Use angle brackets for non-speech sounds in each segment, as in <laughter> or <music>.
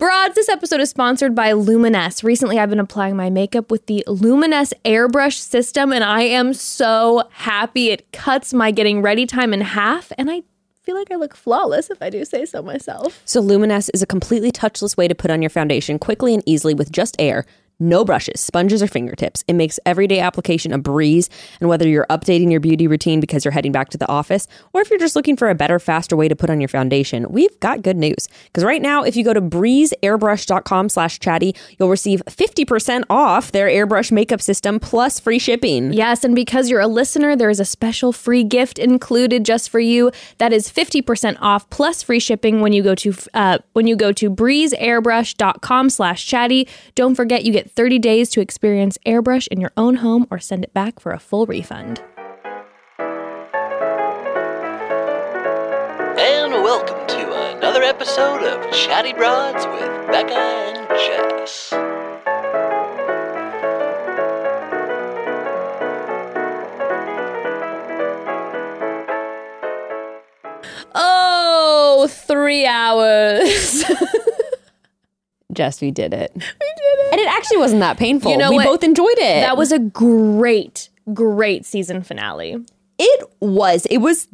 Broads, this episode is sponsored by Luminess. Recently, I've been applying my makeup with the Luminess airbrush system, and I am so happy. It cuts my getting ready time in half, and I feel like I look flawless if I do say so myself. So Luminess is a completely touchless way to put on your foundation quickly and easily with just air. No brushes, sponges, or fingertips. It makes everyday application a breeze. And whether you're updating your beauty routine because you're heading back to the office, or if you're just looking for a better, faster way to put on your foundation, we've got good news. Because right now, if you go to breezeairbrush.com slash chatty, you'll receive 50% off their airbrush makeup system plus free shipping. Yes, and because you're a listener, there is a special free gift included just for you. That is 50% off plus free shipping when you go to uh, when you go to breezeairbrush.com slash chatty. Don't forget you get 30 days to experience airbrush in your own home or send it back for a full refund. And welcome to another episode of Chatty Broads with Bekah and Jess. Oh, three hours. <laughs> Jess, we did it. <laughs> We did it. And it actually wasn't that painful. You know we what? both enjoyed it. that was a great, great season finale. It was. It was.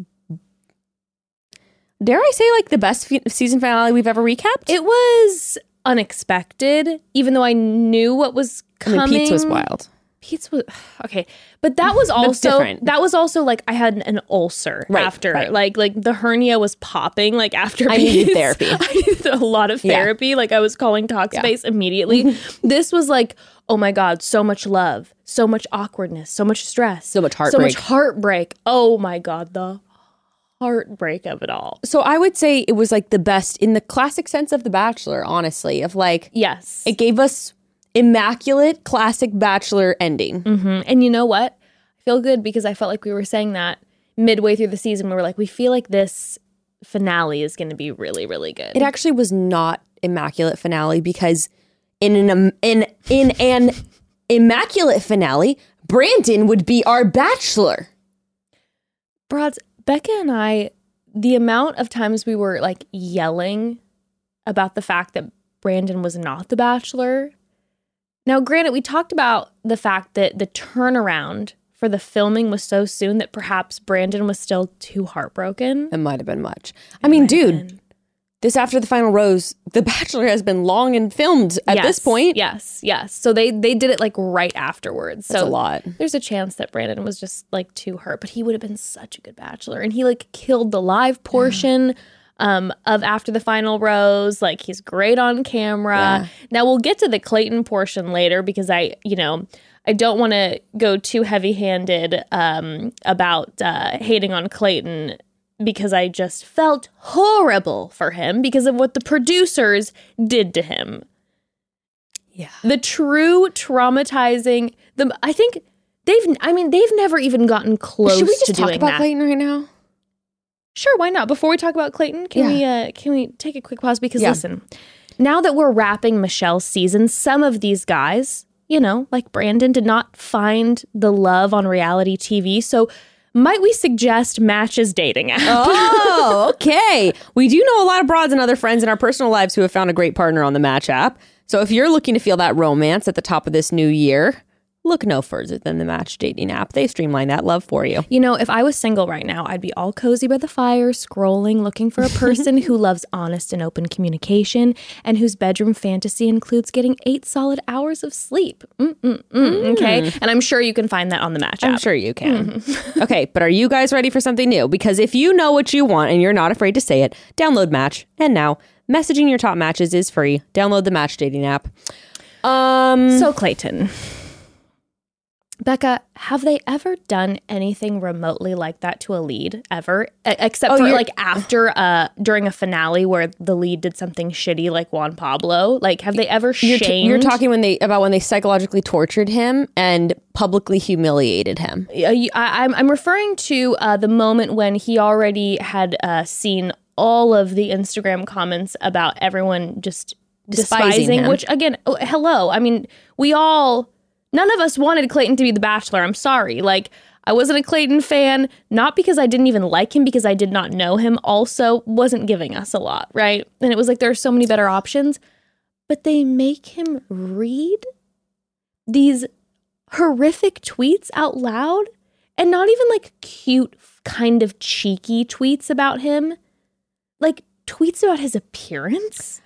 Dare I say, like the best fe- season finale we've ever recapped? It was unexpected, even though I knew what was I coming. mean, Pete's was wild. Pete's was <sighs> okay, but that was <laughs> also that was also like I had an ulcer Right, after, right. like like the hernia was popping. Like after I <laughs> needed therapy. <laughs> I needed a lot of Yeah. therapy. Like I was calling Talkspace immediately. this was like, oh my god, so much love, so much awkwardness, so much stress, So much so much heartbreak. heartbreak. Oh my god, the heartbreak of it all. So I would say it was like the best in the classic sense of The Bachelor, honestly, of like, Yes, it gave us immaculate classic Bachelor ending. Mhm. And you know what? I feel good because I felt like we were saying that midway through the season. We were like, we feel like this finale is going to be really, really good. It actually was not immaculate finale because in an um, in in an immaculate finale, Brandon would be our bachelor. Broads, Bekah and I, the amount of times we were like yelling about the fact that Brandon was not the bachelor. Now, granted, we talked about the fact that the turnaround for the filming was so soon that perhaps Brandon was still too heartbroken. It might have been much. I mean, dude, this after the final rose, The Bachelor has been long and filmed at this point. Yes, yes. So they they did it like right afterwards. That's so a lot. There's a chance that Brandon was just like too hurt, but he would have been such a good bachelor. And he like killed the live portion um of after the final rose. Like he's great on camera. Yeah. Now we'll get to the Clayton portion later because I, you know, I don't want to go too heavy-handed um about uh hating on Clayton because I just felt horrible for him because of what the producers did to him Yeah. the true traumatizing the i think they've i mean they've never even gotten close Should we to just talk about that Clayton right now? Sure why not before we talk about clayton can we uh can we take a quick pause because Yeah. listen now that we're wrapping michelle's season some of these guys you know like brandon did not find the love on reality tv so might we suggest matches dating app Oh, <laughs> okay. We do know a lot of broads and other friends in our personal lives who have found a great partner on the Match app. So if you're looking to feel that romance at the top of this new year, look no further than the Match dating app. They streamline that love for you. You know, if I was single right now, I'd be all cozy by the fire, scrolling, looking for a person who loves honest and open communication and whose bedroom fantasy includes getting eight solid hours of sleep. Mm-mm-mm, Okay. And I'm sure you can find that on the Match app. I'm sure you can. <laughs> okay, but are you guys ready for something new? Because if you know what you want and you're not afraid to say it, download Match. And now, messaging your top matches is free. Download the Match dating app. Um, So, Clayton. Bekah, have they ever done anything remotely like that to a lead ever? E- except Oh, for like after uh during a finale where the lead did something shitty like Juan Pablo. Like have they ever you're, shamed t- you're talking when they about when they psychologically tortured him and publicly humiliated him. I, I'm I'm referring to uh, the moment when he already had uh, seen all of the Instagram comments about everyone just Despising despising. him. Which again, oh, hello. I mean, we all, none of us wanted Clayton to be the Bachelor. I'm sorry. Like. I wasn't a Clayton fan, not because I didn't even like him, because I did not know him. Also, wasn't giving us a lot, right? And it was like there are so many better options. but they make him read these horrific tweets out loud and not even like cute, kind of cheeky tweets about him, like tweets about his appearance.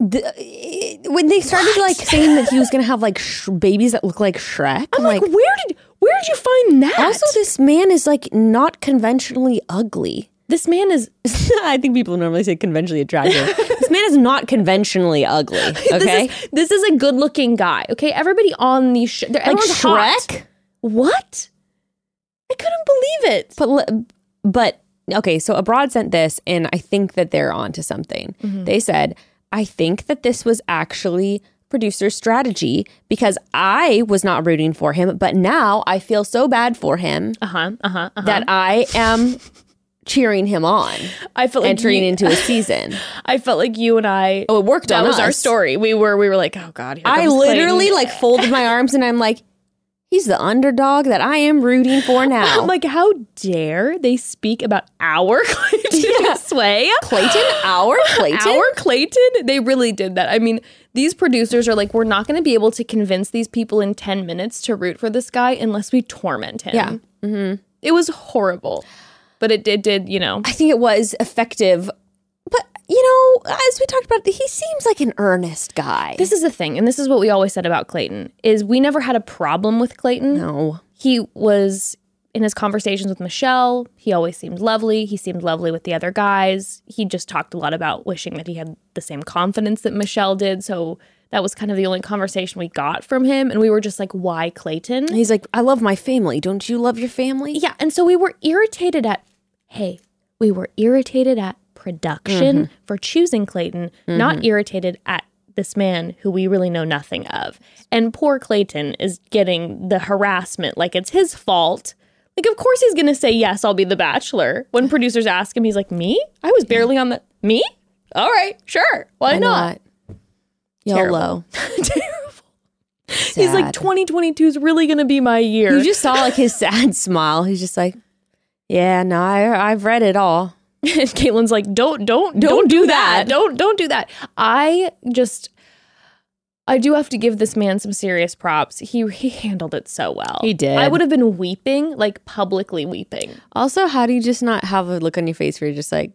The- when they started like saying that he was gonna have like sh- babies that look like Shrek, I'm like, where did where did you find that? also this man is like not conventionally ugly. this man is <laughs> I think people normally say conventionally attractive. <laughs> this man is not conventionally ugly. <laughs> Okay, this is this is a good looking guy. Okay, everybody on the sh- they're- like everyone's hot. Shrek. What? I couldn't believe it. But but okay, so abroad sent this, and I think that they're onto something. Mm-hmm. They said, I think that this was actually producer strategy because I was not rooting for him, but now I feel so bad for him Uh huh. Uh huh. Uh-huh. that I am cheering him on, I felt like entering you, into a <laughs> season. I felt like you and I. Oh, it worked that on was our story. We were we were like, oh god. Here I literally Clayton. like folded my arms and I'm like, he's the underdog that I am rooting for <laughs> now. I'm like, how dare they speak about our <laughs> Clayton this way? Clayton, our Clayton. Our Clayton? They really did that. I mean, these producers are like, we're not going to be able to convince these people in 10 minutes to root for this guy unless we torment him. Yeah. Mm-hmm. It was horrible. But it did, did, you know. I think it was effective. But, you know, as we talked about, he seems like an earnest guy. This is the thing, and this is what we always said about Clayton, is we never had a problem with Clayton. no. He was in his conversations with Michelle, he always seemed lovely. He seemed lovely with the other guys. He just talked a lot about wishing that he had the same confidence that Michelle did. So that was kind of the only conversation we got from him. And we were just like, why Clayton? He's like, I love my family. Don't you love your family? Yeah. And so we were irritated at, hey, we were irritated at production mm-hmm. for choosing Clayton, not mm-hmm. irritated at this man who we really know nothing of. And poor Clayton is getting the harassment like it's his fault. Like, of course he's to say, yes, I'll be the bachelor. When producers ask him, he's like, me? I was barely on the, me? All right, sure. Why Why not? not? YOLO. <laughs> Terrible. He's like, 2022 is really to be my year. You just saw like his sad smile. He's just like, yeah, no, I, I've read it all. <laughs> And Kaitlyn's like, don't, don't, don't, do that. Don't, don't do that. I just, I do have to give this man some serious props. He he handled it so well. He did. I would have been weeping, like publicly weeping. Also, how do you just not have a look on your face where you're just like,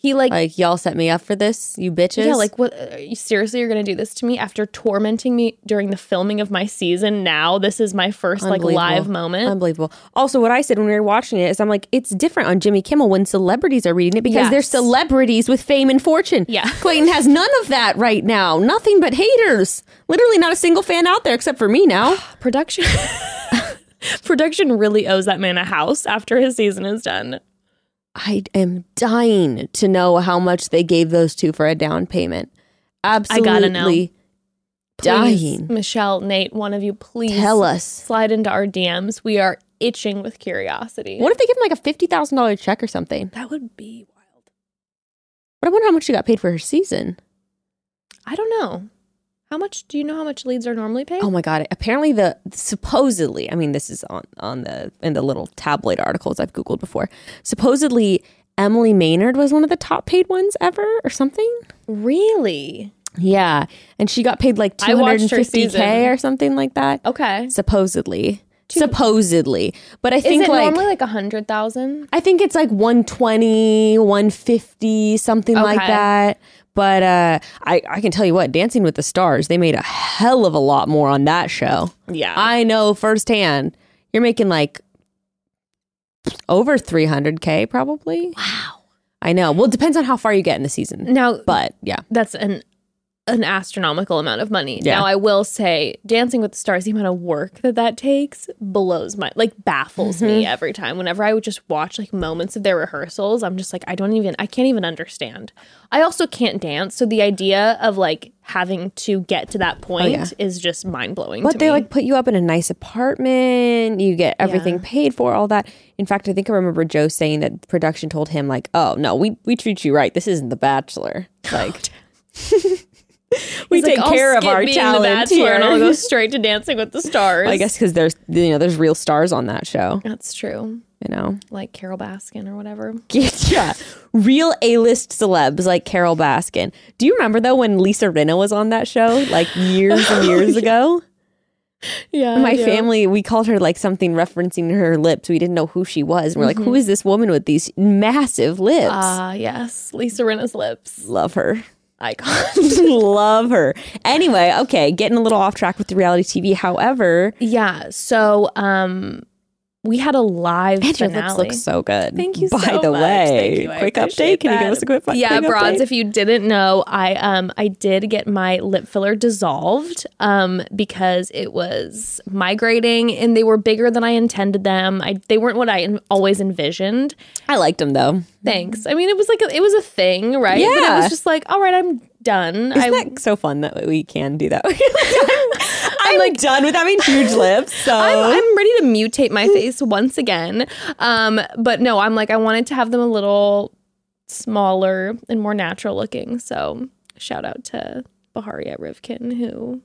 He like, like y'all set me up for this, you bitches? yeah, like what? Are you seriously are gonna do this to me after tormenting me during the filming of my season? Now this is my first like live moment. Unbelievable. Also, what I said when we were watching it is I'm like, it's different on Jimmy Kimmel when celebrities are reading it because Yes. they're celebrities with fame and fortune. Yeah. <laughs> Clayton has none of that right now. Nothing but haters. Literally not a single fan out there except for me now. <sighs> production. <laughs> production really owes that man a house after his season is done. I am dying to know how much they gave those two for a down payment. Absolutely gotta know. Please, dying. Michelle, Nate, one of you, please Tell us. slide into our DMs. We are itching with curiosity. What if they give him like a $50,000 check or something? That would be wild. But I wonder how much she got paid for her season. I don't know. How much do you know how much leads are normally paid? Oh my god! Apparently, the supposedly, I mean, this is on on the in the little tabloid articles I've googled before. Supposedly, Emily Maynard was one of the top paid ones ever, or something. really? Yeah, and she got paid like two hundred and fifty k or something like that. Okay. Supposedly, supposedly, but I Is think it like normally like a hundred thousand? I think it's like 120, 150, something like that. But uh, I, I can tell you what, Dancing with the Stars, they made a hell of a lot more on that show. Yeah. I know firsthand. You're making like over 300K probably. wow. I know. Well, it depends on how far you get in the season. Now, But yeah. that's an an astronomical amount of money. Yeah. Now, I will say, Dancing with the Stars, the amount of work that that takes blows my like baffles me Mm-hmm. every time. Whenever I would just watch like moments of their rehearsals, I'm just like, I don't even, I can't even understand. I also can't dance, so the idea of like having to get to that point yeah. is just mind blowing. But they me. like put you up in a nice apartment. You get everything Yeah. paid for, all that. In fact, I think I remember Joe saying that production told him like, "Oh no, we we treat you right. This isn't The Bachelor." <laughs> Like, <laughs> We take "I'll care of our talent Bachelor and here." I'll go straight to <laughs> Dancing with the Stars. I guess because there's you know there's real stars on that show. that's true. You know, Like Carole Baskin or whatever. <laughs> yeah, real A-list celebs like Carole Baskin. Do you remember though when Lisa Rinna was on that show like years and <laughs> years ago? Yeah, My family, we called her like something referencing her lips. We didn't know who she was. And we're like, who is this woman with these massive lips? Ah, yes, Lisa Rinna's lips Love her. Icon. <laughs> Love her. Anyway, okay, getting a little off track with the reality TV. However, yeah, so um, we had a live and your finale. lips look so good. Thank you By so the much. way. Quick update. Can you give us a quick yeah, broads. update? If you didn't know, I um I did get my lip filler dissolved um because it was migrating and they were bigger than I intended them. I they weren't what I always envisioned. I liked them though. Thanks. I mean, it was like a, it was a thing, right? But it was just like, all right, I'm done. Isn't I, that so fun that we can do that? <laughs> <laughs> I'm like done with having huge <laughs> lips. So I'm, I'm ready to mutate my face once again. Um, but no, I'm like, I wanted to have them a little smaller and more natural looking. So shout out to Baharia Rivkin who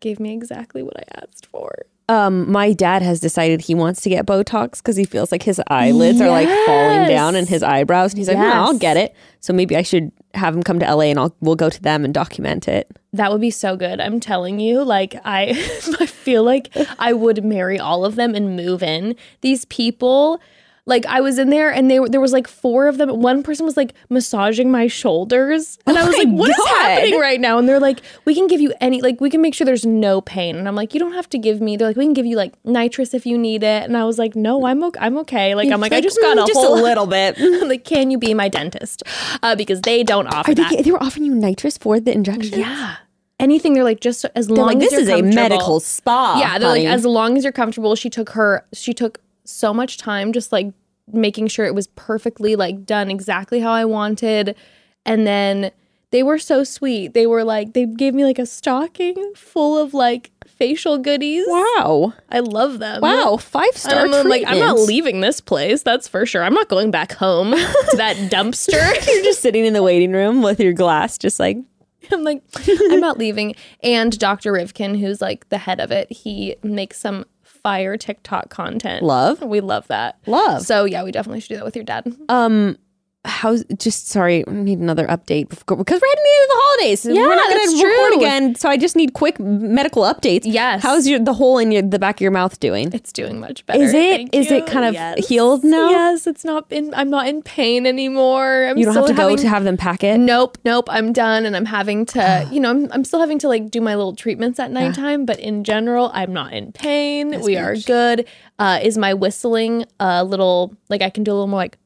gave me exactly what I asked for. Um, my dad has decided he wants to get Botox because he feels like his eyelids are like falling down and his eyebrows, and he's like, "No, I'll get it." So maybe I should have him come to LA and I'll we'll go to them and document it. That would be so good. I'm telling you, like I <laughs> I feel like I would marry all of them and move in. These people like I was in there and they were there was like four of them. One person was like massaging my shoulders. And I was like, "What is God. happening right now? And they're like, we can give you any like we can make sure there's no pain. And I'm like, you don't have to give me. They're like, we can give you like nitrous if you need it. And I was like, no, I'm okay. I'm okay. Like I'm like, I just got "Mm, a just whole a little bit. <laughs> Like, can you be my dentist? Uh, because they don't offer Are they, that. they were offering you nitrous for the injection? Yeah. Anything they're like just as They're long like, as this is a medical spa. Yeah, they're honey." like as long as you're comfortable. She took her she took so much time just like making sure it was perfectly like done exactly how I wanted. And then they were so sweet. They were like they gave me like a stocking full of like facial goodies. wow, I love them. wow, five star. I'm like, I'm not leaving this place, that's for sure. I'm not going back home <laughs> to that dumpster. <laughs> You're just sitting in the waiting room with your glass, just like <laughs> I'm like, I'm not leaving. And Dr. Rivkin, who's like the head of it, he makes some fire TikTok content. love, We love that. love. So yeah, we definitely should do that with your dad. Um, how's just sorry, I need another update before- because we're heading into the holidays. Yeah, we're not going that's to record again, so I just need quick medical updates. Yes. how's your the hole in your the back of your mouth doing? It's doing much better. Is it? Is it kind of Yes. healed now? Yes, it's not in. I'm not in pain anymore. I'm You don't have to still go having- to have them pack it. Nope, nope. I'm done, and I'm having to. <sighs> You know, I'm, I'm still having to like do my little treatments at nighttime. But in general, I'm not in pain. we are good. Uh, is my whistling a little like I can do a little more like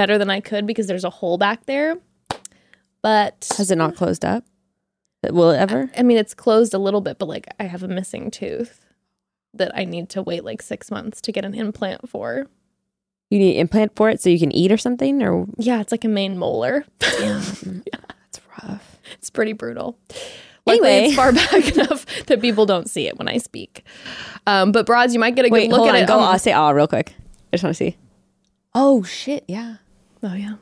better than I could because there's a hole back there. But Has it not closed up? Will it ever? I mean, it's closed a little bit, but like I have a missing tooth that I need to wait like six months to get an implant for. You need an implant for it so you can eat or something, or Yeah, it's like a main molar. <laughs> yeah, that's rough. It's pretty brutal. Luckily, Anyway. it's far <laughs> back enough that people don't see it when I speak. Um, but broads, you might get a good Wait, look at on. it. Go. Um, I'll say ah real quick. I just want to see. Oh shit! Yeah. Oh yeah.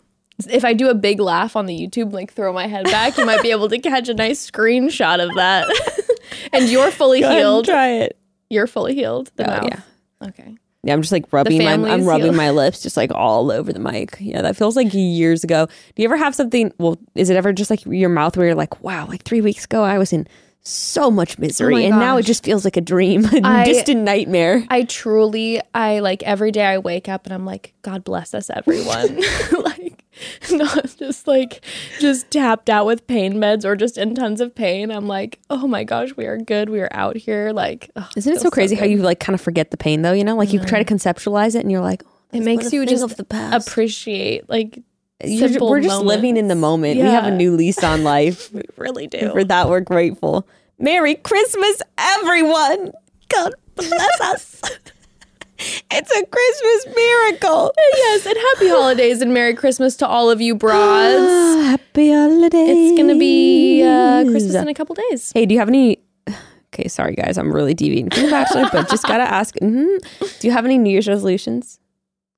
If I do a big laugh on the YouTube, like throw my head back, you might be able to catch a nice screenshot of that. <laughs> and you're fully Go healed. Try it. You're fully healed. The Oh, mouth. yeah. Okay. Yeah, I'm just like rubbing my I'm rubbing healed. my lips just like all over the mic. Yeah, that feels like years ago. Do you ever have something well, is it ever just like your mouth where you're like, wow, like three weeks ago I was in so much misery Oh and now it just feels like a dream, <laughs> a I- distant nightmare. I truly, I like every day I wake up and I'm like, God bless us, everyone. <laughs> <laughs> like, not just like, just tapped out with pain meds or just in tons of pain. I'm like, oh my gosh, we are good. We are out here. Like, oh, Isn't it so crazy how you like kind of forget the pain though, you know? Like you try to conceptualize it and you're like, oh, It makes you just appreciate like You're ju- simple we're just living in the moments. moment. We have a new lease on life. We really do. For that, we're grateful. Merry Christmas, everyone. God bless us. <laughs> it's a Christmas miracle. yes, and happy holidays and Merry Christmas to all of you <gasps> broads. Happy holidays. it's gonna be uh, Christmas in a couple days. Hey, do you have any? <sighs> Okay, sorry guys, I'm really deviating from the Bachelor, but just gotta ask. <laughs> mhm. Do you have any New Year's resolutions?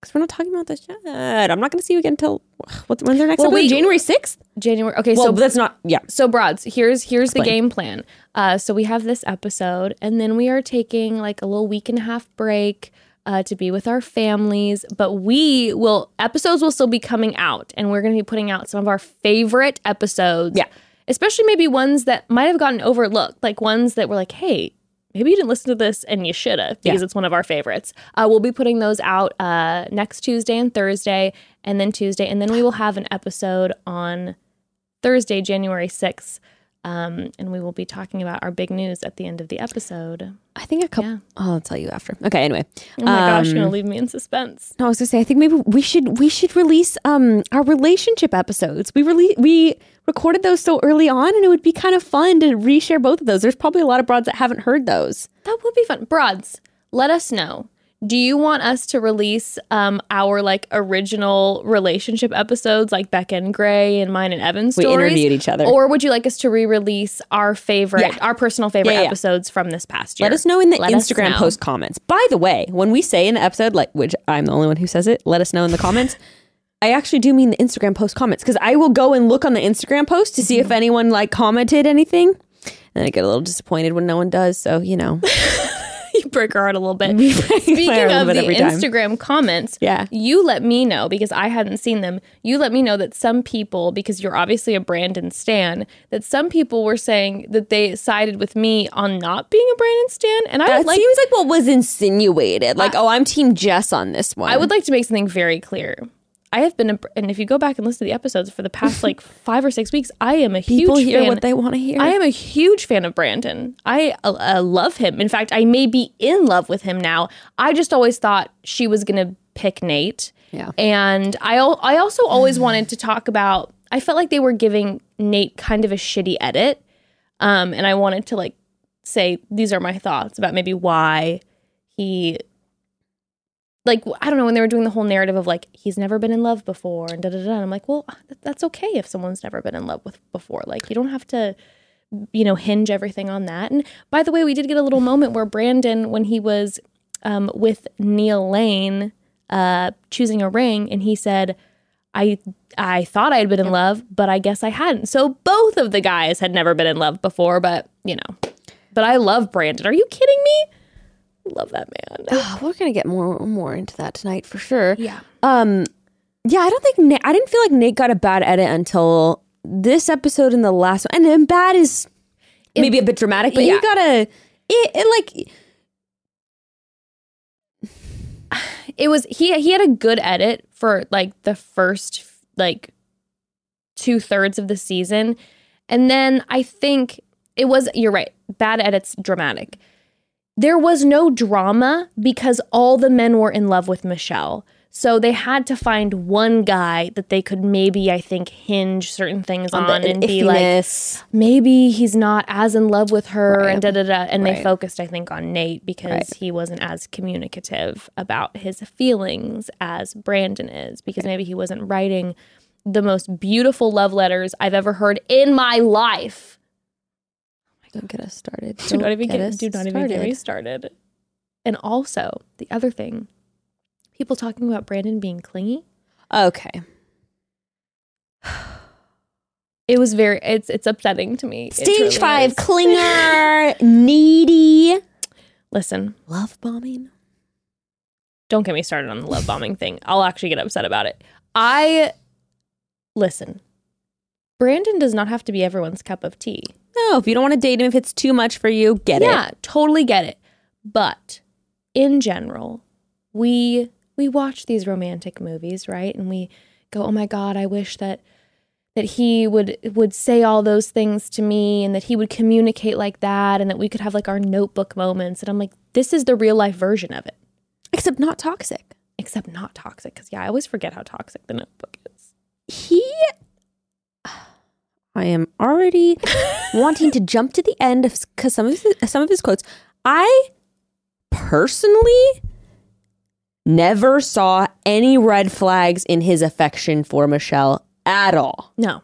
Because we're not talking about this yet. I'm not going to see you again until what's when's our next Well, episode? we- January 6th? January. Okay, Well, so that's not, yeah. so broads. Here's here's the game plan. Uh, so we have this episode, and then we are taking like a little week and a half break. Uh, to be with our families, but we will episodes will still be coming out, and we're going to be putting out some of our favorite episodes. Yeah. especially maybe ones that might have gotten overlooked, like ones that were like, hey, maybe you didn't listen to this and you should have because Yeah. it's one of our favorites. Uh, we'll be putting those out uh, next Tuesday and Thursday, and then Tuesday, and then we will have an episode on Thursday, January 6th. Um, and we will be talking about our big news at the end of the episode. I think a couple, Yeah. oh, I'll tell you after. Okay, anyway. Oh my gosh, you're Um, gonna leave me in suspense. No, I was gonna say I think maybe we should we should release um our relationship episodes. We really we recorded those so early on, and it would be kind of fun to reshare both of those. There's probably a lot of broads that haven't heard those. That would be fun. Broads, let us know. Do you want us to release um, our like original relationship episodes, like Bekah and Gray and mine and Evan's We stories? interviewed each other. Or would you like us to re-release our favorite, Yeah. our personal favorite Yeah, yeah. episodes from this past year? Let us know in the Let Instagram post comments. By the way, when we say in the episode, like which I'm the only one who says it, let us know in the comments. <laughs> I actually do mean the Instagram post comments because I will go and look on the Instagram post to see if mm-hmm. anyone like commented anything. And I get a little disappointed when no one does. So, you know. <laughs> you break our heart a little bit. <laughs> Speaking of the. Instagram comments, Yeah. you let me know because I hadn't seen them. You let me know that some people, because you're obviously a Brandon Stan, that some people were saying that they sided with me on not being a Brandon Stan, and I That would like seems like what was insinuated. Like, oh, I'm Team Jess on this one. I would like to make something very clear. I have been, a, and if you go back and listen to the episodes for the past <laughs> like five or six weeks, I am a people huge hear fan. what they want to hear. I am a huge fan of Brandon. I uh, uh, love him. In fact, I may be in love with him now. I just always thought she was going to pick Nate. Yeah. And I, I also always <sighs> wanted to talk about, I felt like they were giving Nate kind of a shitty edit. Um, and I wanted to like say, these are my thoughts about maybe why he like I don't know when they were doing the whole narrative of like he's never been in love before and da da da. I'm like, well, that's okay if someone's never been in love with before. Like you don't have to, you know, hinge everything on that. And by the way, we did get a little moment where Brandon, when he was um, with Neil Lane, uh, choosing a ring, and he said, "I I thought I had been in love, but I guess I hadn't." So both of the guys had never been in love before, but you know. But I love Brandon. Are you kidding? Love that man. <sighs> Oh, we're gonna get more more into that tonight for sure. Yeah. Um, yeah, I don't think Nate, I didn't feel like Nate got a bad edit until this episode and the last one. And then bad is maybe a bit dramatic, but yeah. you gotta it, it like <sighs> it was he he had a good edit for like the first like two thirds of the season and then i think it was you're right bad edits dramatic there was no drama because all the men were in love with michelle so they had to find one guy that they could maybe i think hinge certain things on, the and be like maybe he's not as in love with her Right. and da da da. And they focused, I think, on Nate because Right. he wasn't as communicative about his feelings as Brandon is, because maybe he wasn't writing the most beautiful love letters I've ever heard in my life. Don't get us started. Do not even get, us do not even get me started. And also the other thing, people talking about Brandon being clingy. Okay. It was very it's it's upsetting to me. Stage five, is. clinger, <laughs> needy, Listen, love bombing. don't get me started on the love bombing thing. I'll actually get upset about it. I listen. Brandon does not have to be everyone's cup of tea. No, if you don't want to date him, if it's too much for you, get yeah, it. Yeah, totally get it. But in general, we we watch these romantic movies, right? And we go, "Oh my god, I wish that that he would would say all those things to me and that he would communicate like that and that we could have like our notebook moments." And I'm like, "This is the real life version of it." Except not toxic. Except not toxic cuz yeah, I always forget how toxic the notebook is. He I am already <laughs> wanting to jump to the end because some of his, some of his quotes. I personally never saw any red flags in his affection for Michelle at all. No.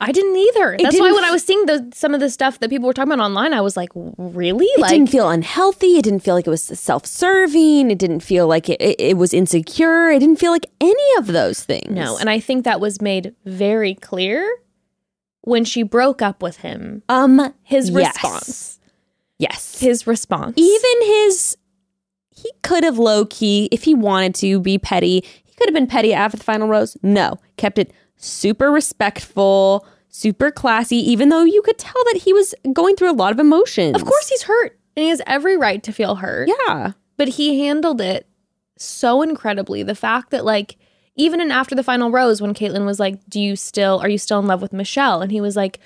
I didn't either. That's why didn't when I was seeing the some of the stuff that people were talking about online, I was like, really? It like didn't feel unhealthy. It didn't feel like it was self-serving. It didn't feel like it, it, it was insecure. It didn't feel like any of those things. no. And I think that was made very clear when she broke up with him. um, His Yes. response. yes, His response. even his he could have low key if he wanted to be petty he could have been petty after the final rose no kept it super respectful super classy even though you could tell that he was going through a lot of emotions Of course he's hurt. And he has every right to feel hurt. yeah But he handled it so incredibly. The fact that like even in after the final rose, when Kaitlyn was like, Do you still are you still in love with Michelle? And he was like,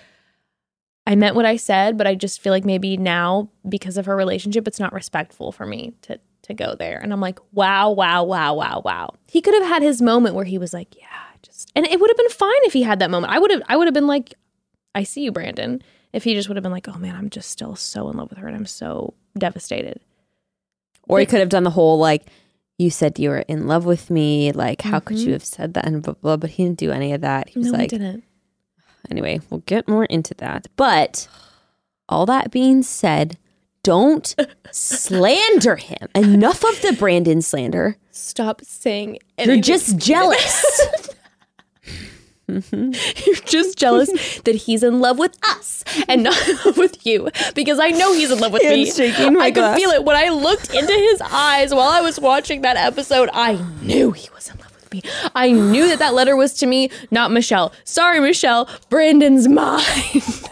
I meant what I said, but I just feel like maybe now, because of her relationship, it's not respectful for me to to go there. And I'm like, wow, wow, wow, wow, wow. He could have had his moment where he was like, Yeah, and it would have been fine if he had that moment. I would have I would have been like, I see you, Brandon. If he just would have been like, Oh man, I'm just still so in love with her and I'm so devastated. or he could have done the whole like you said you were in love with me like how could Mhm. you have said that and blah, blah, but he didn't do any of that he was no, like he didn't. Anyway, we'll get more into that. But all that being said, don't <laughs> slander him. Enough of the Brandon slander. Stop saying You're just jealous. <laughs> <laughs> You're just jealous that he's in love with us and not in love with you because I know he's in love with me. Hands my I could glass. feel it when I looked into his eyes while I was watching that episode. I knew he was in love with me. I knew that that letter was to me, not Michelle. Sorry, Michelle. Brandon's mine. <laughs>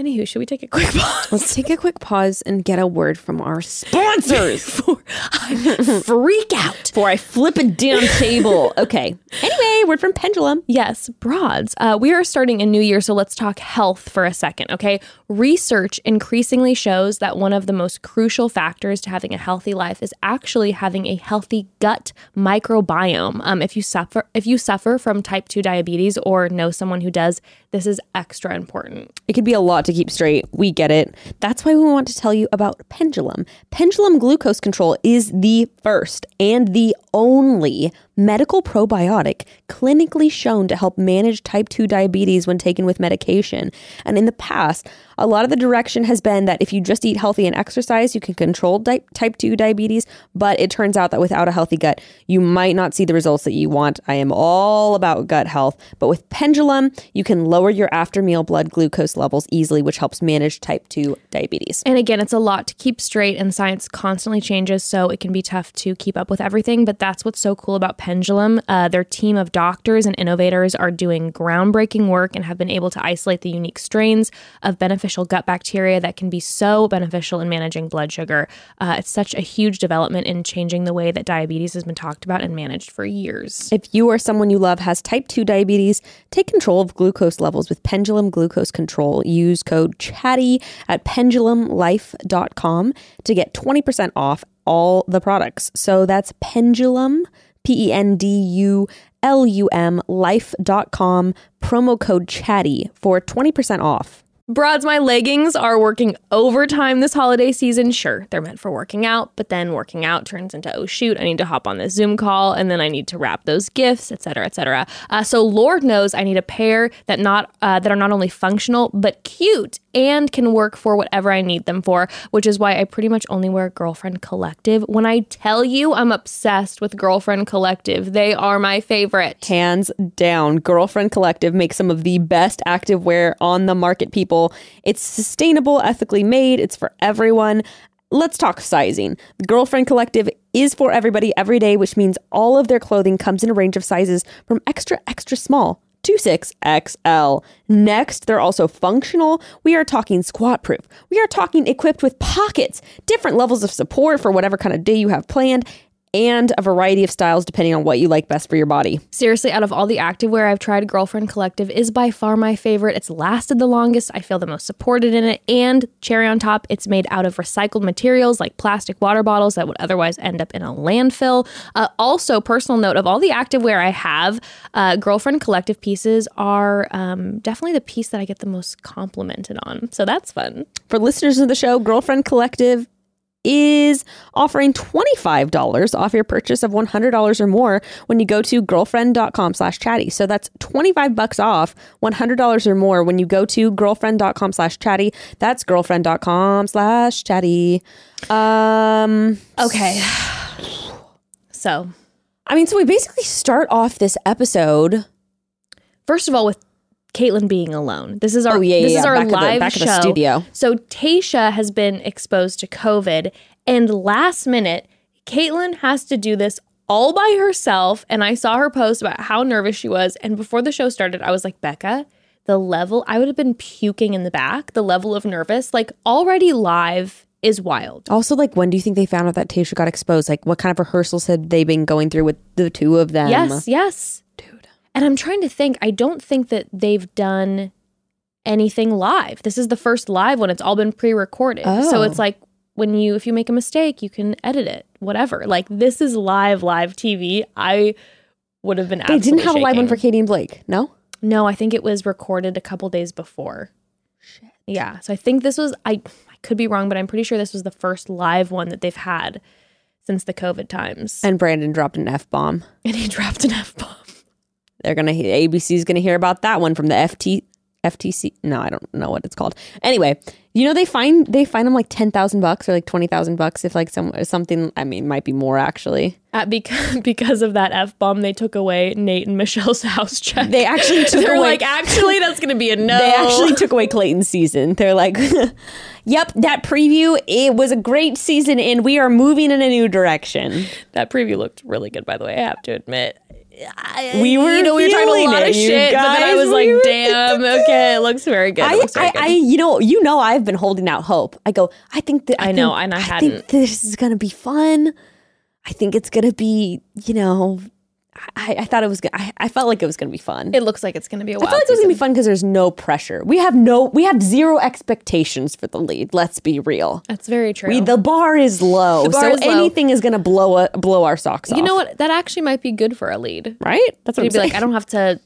Anywho, should we take a quick pause? Let's take a quick pause and get a word from our sponsors <laughs> Before I freak out. before I flip a damn table. Okay. Anyway, word from Pendulum. Yes, broads. Uh, we are starting a new year, so let's talk health for a second, okay? Research increasingly shows that one of the most crucial factors to having a healthy life is actually having a healthy gut microbiome. Um, if you suffer, if you suffer from type two diabetes or know someone who does, this is extra important. It could be a lot to keep straight. We get it. That's why we want to tell you about Pendulum. Pendulum Glucose Control is the first and the only medical probiotic clinically shown to help manage type 2 diabetes when taken with medication. And in the past, a lot of the direction has been that if you just eat healthy and exercise, you can control di- type 2 diabetes. But it turns out that without a healthy gut, you might not see the results that you want. I am all about gut health. But with Pendulum, you can lower your after meal blood glucose levels easily, which helps manage type 2 diabetes. And again, it's a lot to keep straight, and science constantly changes, so it can be tough to keep up with everything. But that's what's so cool about Pendulum. Uh, their team of doctors and innovators are doing groundbreaking work and have been able to isolate the unique strains of beneficial gut bacteria that can be so beneficial in managing blood sugar. Uh, it's such a huge development in changing the way that diabetes has been talked about and managed for years. If you or someone you love has type 2 diabetes, take control of glucose levels with Pendulum Glucose Control. Use code CHATTY at pendulumlife.com to get 20% off all the products. So that's pendulum, P E N D U L U M, life.com, promo code CHATTY for 20% off. Broads, my leggings are working overtime this holiday season. Sure, they're meant for working out, but then working out turns into oh shoot, I need to hop on this Zoom call, and then I need to wrap those gifts, etc., etc. Uh, so Lord knows I need a pair that not uh, that are not only functional but cute and can work for whatever I need them for. Which is why I pretty much only wear Girlfriend Collective. When I tell you I'm obsessed with Girlfriend Collective, they are my favorite. Hands down, Girlfriend Collective makes some of the best activewear on the market, people. It's sustainable, ethically made, it's for everyone. Let's talk sizing. The Girlfriend Collective is for everybody every day, which means all of their clothing comes in a range of sizes from extra, extra small to 6XL. Next, they're also functional. We are talking squat proof. We are talking equipped with pockets, different levels of support for whatever kind of day you have planned, and a variety of styles depending on what you like best for your body. Seriously, out of all the activewear I've tried, Girlfriend Collective is by far my favorite. It's lasted the longest. I feel the most supported in it. And cherry on top, it's made out of recycled materials like plastic water bottles that would otherwise end up in a landfill. Uh, also, personal note of all the activewear I have, uh, Girlfriend Collective pieces are um, definitely the piece that I get the most complimented on. So that's fun. For listeners of the show, Girlfriend Collective is offering $25 off your purchase of $100 or more when you go to girlfriend.com slash chatty. So that's 25 bucks off $100 or more when you go to girlfriend.com slash chatty. That's girlfriend.com slash chatty. Um, Okay. So, I mean, so we basically start off this episode. first of all, with Kaitlyn being alone, this is our Oh, yeah, this yeah, is yeah. our Back at the- live back show. the studio. So Tayshia has been exposed to COVID, and last minute, Kaitlyn has to do this all by herself. And I saw her post about how nervous she was. And before the show started, I was like, Bekah, the level I would have been puking in the back. The level of nervous, like already live, is wild. Also, like, when do you think they found out that Tayshia got exposed? Like, what kind of rehearsals had they been going through with the two of them? Yes, yes. And I'm trying to think, I don't think that they've done anything live. This is the first live one. It's all been pre-recorded. Oh. So Oh. it's like when you if you make a mistake, you can edit it, whatever. Like this is live live TV. I would have been They didn't have a live one for. Katie and Blake, no? No, I think it was recorded a couple days before. Shit. Yeah, so I think this was I I could be wrong, but I'm pretty sure this was the first live one that they've had since the COVID times. And Brandon dropped an F bomb. <laughs> and he dropped an F bomb. They're gonna ABC's gonna hear about that one from the FT FTC. No, I don't know what it's called. Anyway, you know they find they find them like ten thousand bucks or like twenty thousand bucks if like some something. I mean, might be more actually. Uh, because <laughs> because of that f bomb, they took away Nate and Michelle's <laughs> house check. They actually <laughs> took They're away. like, actually, that's gonna be a no. they actually took away Clayton's season. They're like, "Yep, that preview it was a great season, and we are moving in a new direction." that preview looked really good, by the way. I have to admit. I, We were you know, we were talking feeling a lot it, of shit, but then I was We like, damn, <laughs> okay, it looks very good. I, looks very I, good. I, you know, you know, I've been holding out hope. I go, I think that I know, think- and I think hadn't. this is gonna be fun. I think it's gonna be, you know, I, I thought it was. I, I felt like it was gonna be fun. it looks like it's gonna be a I wild felt like it was gonna be fun because there's no pressure. We have no, we have zero expectations for the lead. Let's be real. That's very true. We, the bar is low, bar so is low. anything is gonna blow a, blow our socks off. you know what? That actually might be good for a lead. right? That's what I'm You'd be saying. like, I don't have to.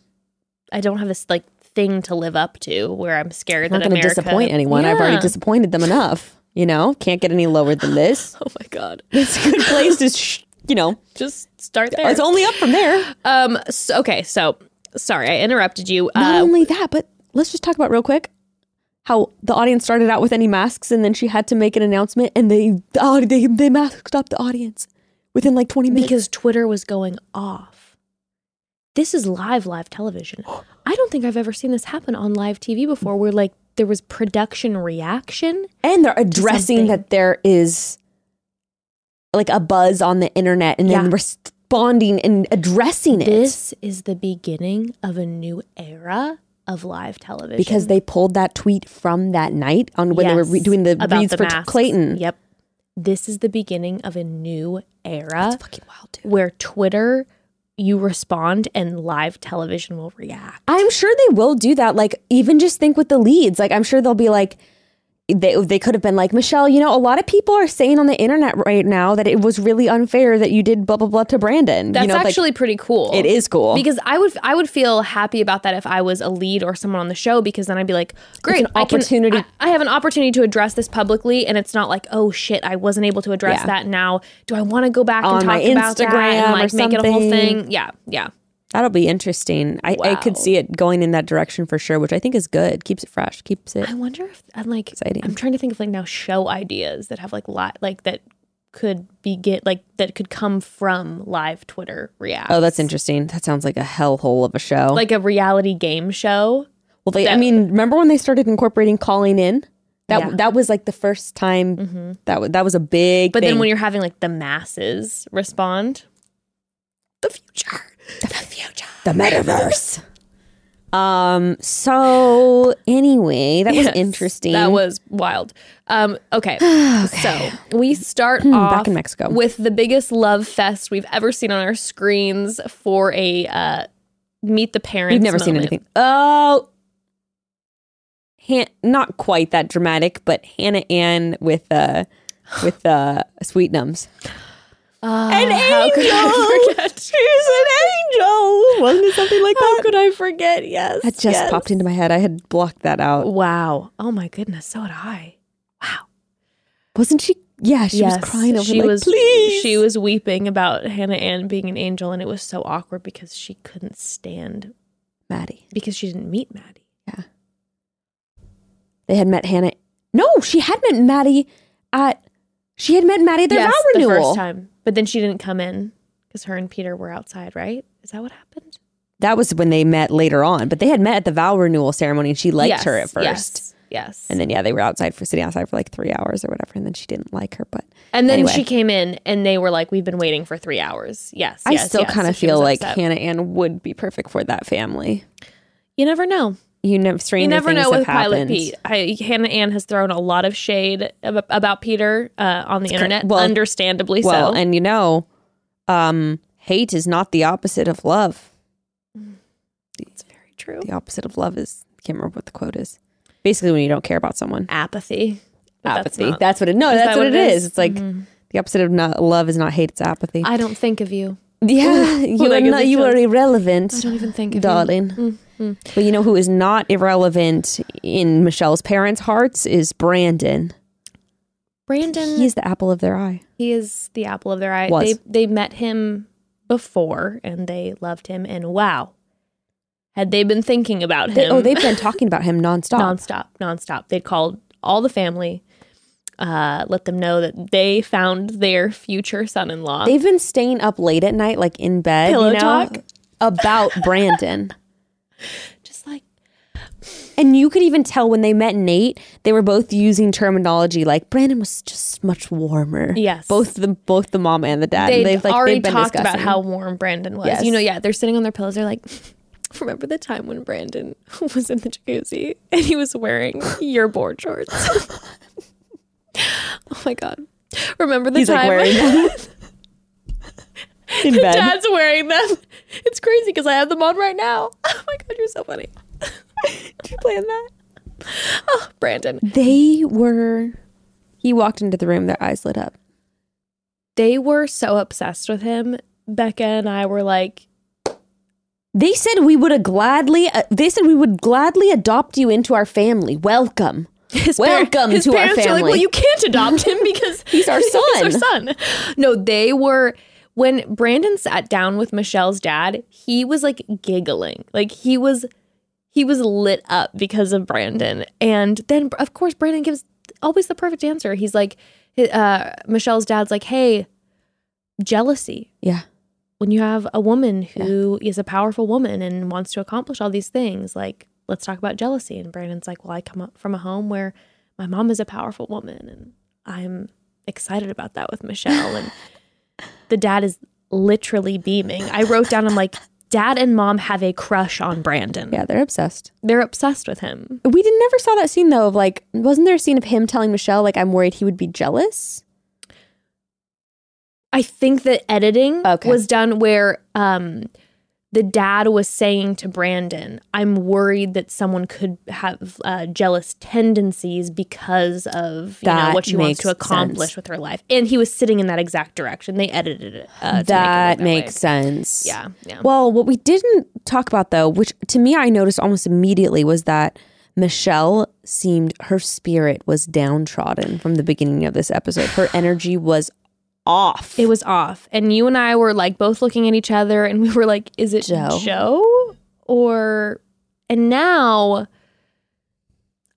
I don't have this like thing to live up to where I'm scared I'm that not going to America- disappoint anyone. I've already Yeah. disappointed them enough. You know, can't get any lower than <laughs> this. Oh my god! It's a good place to, <laughs> sh- you know, Just start there. it's only up from there. <laughs> Um. So, okay. So, sorry, I interrupted you. Not Uh, only that, but let's just talk about real quick how the audience started out with any masks, and then she had to make an announcement, and they oh, they they masked up the audience within like twenty minutes. because Twitter was going off. This is live, live television. <gasps> I don't think I've ever seen this happen on live TV before, where like there was production reaction. and they're addressing that there is like a buzz on the internet, and then responding and addressing it This is the beginning of a new era of live television because they pulled that tweet from that night on when they were re- doing the reads the for masks. Clayton. Yep. This is the beginning of a new era That's fucking wild, dude. where Twitter, you respond and live television will react. I'm sure they will do that. Like, even just think with the leads. Like, I'm sure they'll be like, they, they could have been like, Michelle, you know, a lot of people are saying on the internet right now that it was really unfair that you did blah, blah, blah to Brandon. That's you know, like, actually pretty cool. it is cool. because I would I would feel happy about that if I was a lead or someone on the show because then I'd be like, great, an I can- opportunity- I, I have an opportunity to address this publicly, and it's not like, oh shit, I wasn't able to address Yeah. that. Now, do I want to go back On and my talk about that Instagram and like make it a whole thing? Yeah, yeah. That'll be interesting. I, I could see it going in that direction for sure, which I think is good. Keeps it fresh, keeps it. I wonder if I'm like Exciting. I'm trying to think of like now show ideas that have like lot like that could be get like that could come from live Twitter react. Oh, that's interesting. That sounds like a hellhole of a show. Like a reality game show. well, they, I mean, remember when they started incorporating calling in? That Yeah. that was like the first time. Mm-hmm. That was that was a big. But then when you're having like the masses respond, the future, the future. the metaverse. um. So anyway, that was Yes, interesting. That was wild. Um, okay. <sighs> So we start off Hmm, back in Mexico. with the biggest love fest we've ever seen on our screens for a uh, meet the parents. We've never seen moment. anything. Oh, Han- not quite that dramatic, but Hannah Ann with uh with uh Sweetnums. Oh, An how angel! She's <laughs> an angel. Wasn't it something like How that? could I forget? Yes. That just yes. popped into my head. I had blocked that out. Wow. Oh my goodness. So did I. Wow. Wasn't she? Yeah, she was crying over she like, was please. she was weeping about Hannah Ann being an angel, and it was so awkward because she couldn't stand Maddie. because she didn't meet Maddie. Yeah. They had met Hannah. No, she had met Maddie at. She had met Maddie at their yes, vow the renewal. first time, but then she didn't come in because her and Peter were outside. Right? Is that what happened? That was when they met later on, but they had met at the vow renewal ceremony, and she liked Yes, her at first. Yes. Yes. And then yeah, they were outside for sitting outside for like three hours or whatever, and then she didn't like her. But And then Anyway. she came in and they were like, We've been waiting for three hours. Yes. I yes, still yes. kind of she feel like upset. Hannah Ann would be perfect for that family. You never know. You know, stranger You never know with Pilot happened. Pete. I, Hannah Ann has thrown a lot of shade ab- about Peter uh, on the internet, well- understandably Well, so. and you know, um, hate is not the opposite of love. it's very true. The opposite of love is I can't remember what the quote is. Basically, when you don't care about someone, Apathy. But that's apathy. not- That's what it. No, that's that what it is. is? It's like the opposite of not love is not hate. It's apathy. I don't think of you. yeah, <laughs> you are not. You are irrelevant. I don't even think of you. darling. Mm-hmm. But you know who is not irrelevant in Michelle's parents' hearts is Brandon. Brandon, He's the apple of their eye. he is the apple of their eye. Was. They they met him before and they loved him. And wow, had they been thinking about him? They- oh, they've been talking about him nonstop. nonstop, nonstop. They'd called all the family, uh, let them know that they found their future son-in-law. They've been staying up late at night, like in bed, Pillow you know, talk? about Brandon. Just like And you could even tell when they met Nate, they were both using terminology like Brandon was just much warmer. Yes. both the both the mom and the dad. they They've, like, already they've been talked about how warm Brandon was. Yes. You know, yeah, they're sitting on their pillows. They're like, <laughs> remember the time when Brandon <laughs> was in the jacuzzi and he was wearing your board shorts? <laughs> oh my god! Remember the he's like time wearing them in bed. Dad's wearing them? It's crazy because I have them on right now. <laughs> Oh my god, you're so funny, Did you plan that? Oh, Brandon. They were. He walked into the room, their eyes lit up. They were so obsessed with him. Bekah and I were like, They said we would have gladly. Uh, they said we would gladly adopt you into our family. Welcome. his Welcome his to our Are like, family. well, you can't adopt him because <laughs> He's our <laughs> He's our son." son. No, they were. When Brandon sat down with Michelle's dad, he was like giggling, like he was, he was lit up because of Brandon. And then, of course, Brandon gives always the perfect answer. He's like, uh, Michelle's dad's like, "Hey, jealousy." Yeah. when you have a woman who is a powerful woman and wants to accomplish all these things, like let's talk about jealousy. And Brandon's like, well, I come up from a home where my mom is a powerful woman, and I'm excited about that with Michelle. And <laughs> the dad is literally beaming. I wrote down, I'm like, dad and mom have a crush on Brandon. Yeah, they're obsessed. They're obsessed with him. We didn't never saw that scene though. Of like, wasn't there a scene of him telling Michelle like, "I'm worried he would be jealous"? I think that editing Okay. was done where um, the dad was saying to Brandon, I'm worried that someone could have uh, jealous tendencies because of you know what she wants to accomplish sense. with her life. And he was sitting in that exact direction. They edited it. Uh, to make it that makes way. sense. Yeah. Yeah. Well, what we didn't talk about though, which to me I noticed almost immediately, was that Michelle seemed her spirit was downtrodden from the beginning of this episode. Her energy was off. It was off. And you and I were like both looking at each other and we were like, is it Joe? Joe? Or, and now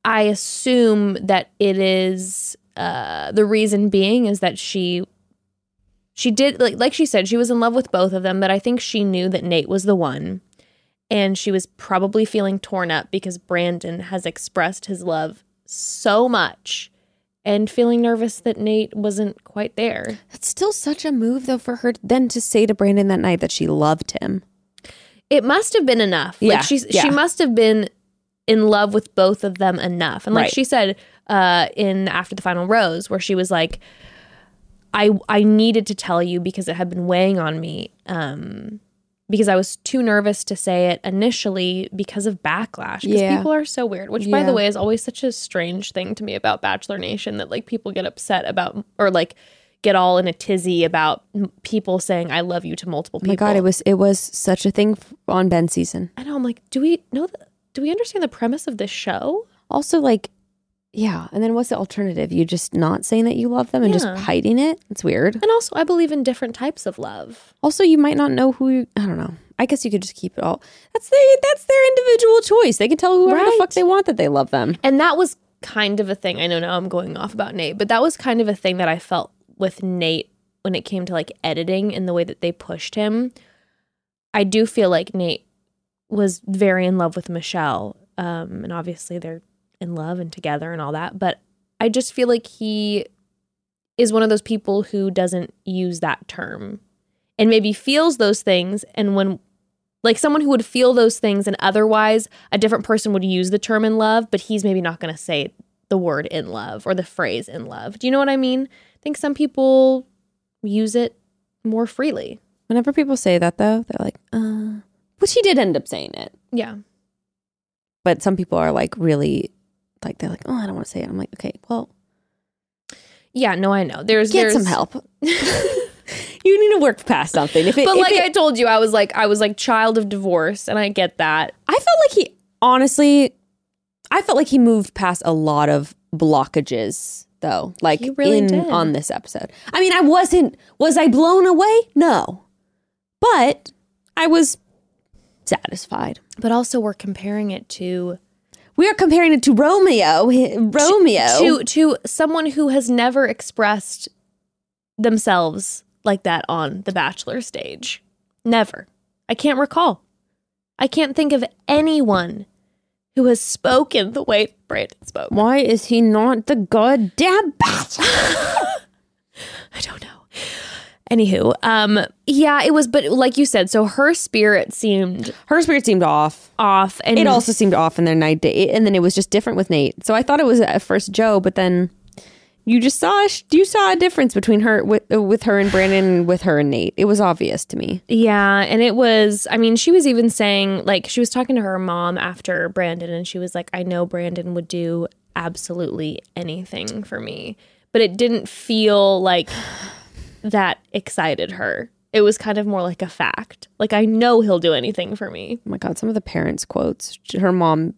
I assume that it is, uh, the reason being is that she, she did, like, like she said, she was in love with both of them, but I think she knew that Nate was the one. And she was probably feeling torn up because Brandon has expressed his love so much and feeling nervous that Nate wasn't quite there. That's still such a move though for her then to say to Brandon that night that she loved him. It must have been enough. Yeah, Like she's yeah. she must have been in love with both of them enough. And like Right. she said uh in After the Final Rose where she was like I I needed to tell you because it had been weighing on me. Um because I was too nervous to say it initially because of backlash. Because Yeah. people are so weird, which by the way is always such a strange thing to me about Bachelor Nation that like people get upset about or like get all in a tizzy about m- people saying I love you to multiple people. Oh my god, it was it was such a thing f- on Ben season. I know. I'm like, do we know? The, do we understand the premise of this show? Also, like Yeah. And then what's the alternative? You just not saying that you love them and Yeah. just hiding it? It's weird. And also, I believe in different types of love. Also, you might not know who you, I don't know. I guess you could just keep it all. That's their that's their individual choice. They can tell whoever the fuck they want that they love them. And that was kind of a thing. I know now I'm going off about Nate, but that was kind of a thing that I felt with Nate when it came to like editing and the way that they pushed him. I do feel like Nate was very in love with Michelle. Um, and obviously they're in love and together and all that. But I just feel like he is one of those people who doesn't use that term and maybe feels those things. And when like someone who would feel those things and otherwise a different person would use the term in love, but he's maybe not going to say the word in love or the phrase in love. Do you know what I mean? I think some people use it more freely. Whenever people say that though, they're like, uh which he did end up saying it. Yeah. But some people are like really like they're like, Oh, I don't want to say it. I'm like, okay, well, Yeah, no, I know. There's get there's some help. <laughs> you need to work past something. If it, But if like it- I told you, I was like I was like child of divorce and I get that. I felt like he honestly, I felt like he moved past a lot of blockages though. Like He really in did. on this episode. I mean, I wasn't. Was I blown away? No, but I was satisfied. But also we're comparing it to We are comparing it to Romeo. Romeo. to to someone who has never expressed themselves like that on the bachelor stage. Never. I can't recall. I can't think of anyone who has spoken the way Brandon spoke. Why is he not the goddamn bachelor? <laughs> I don't know. Anywho, um, yeah, it was, but like you said, so her spirit seemed Her spirit seemed off. off, and It also seemed off in their night date, and then it was just different with Nate. So I thought it was at first Joe, but then you just saw you saw a difference between her with uh, with her and Brandon, and with her and Nate. It was obvious to me. Yeah, and it was I mean, she was even saying like she was talking to her mom after Brandon and she was like I know Brandon would do absolutely anything for me. But it didn't feel like that excited her. It was kind of more like a fact. Like I know he'll do anything for me. Oh my god, some of the parents' quotes. Her mom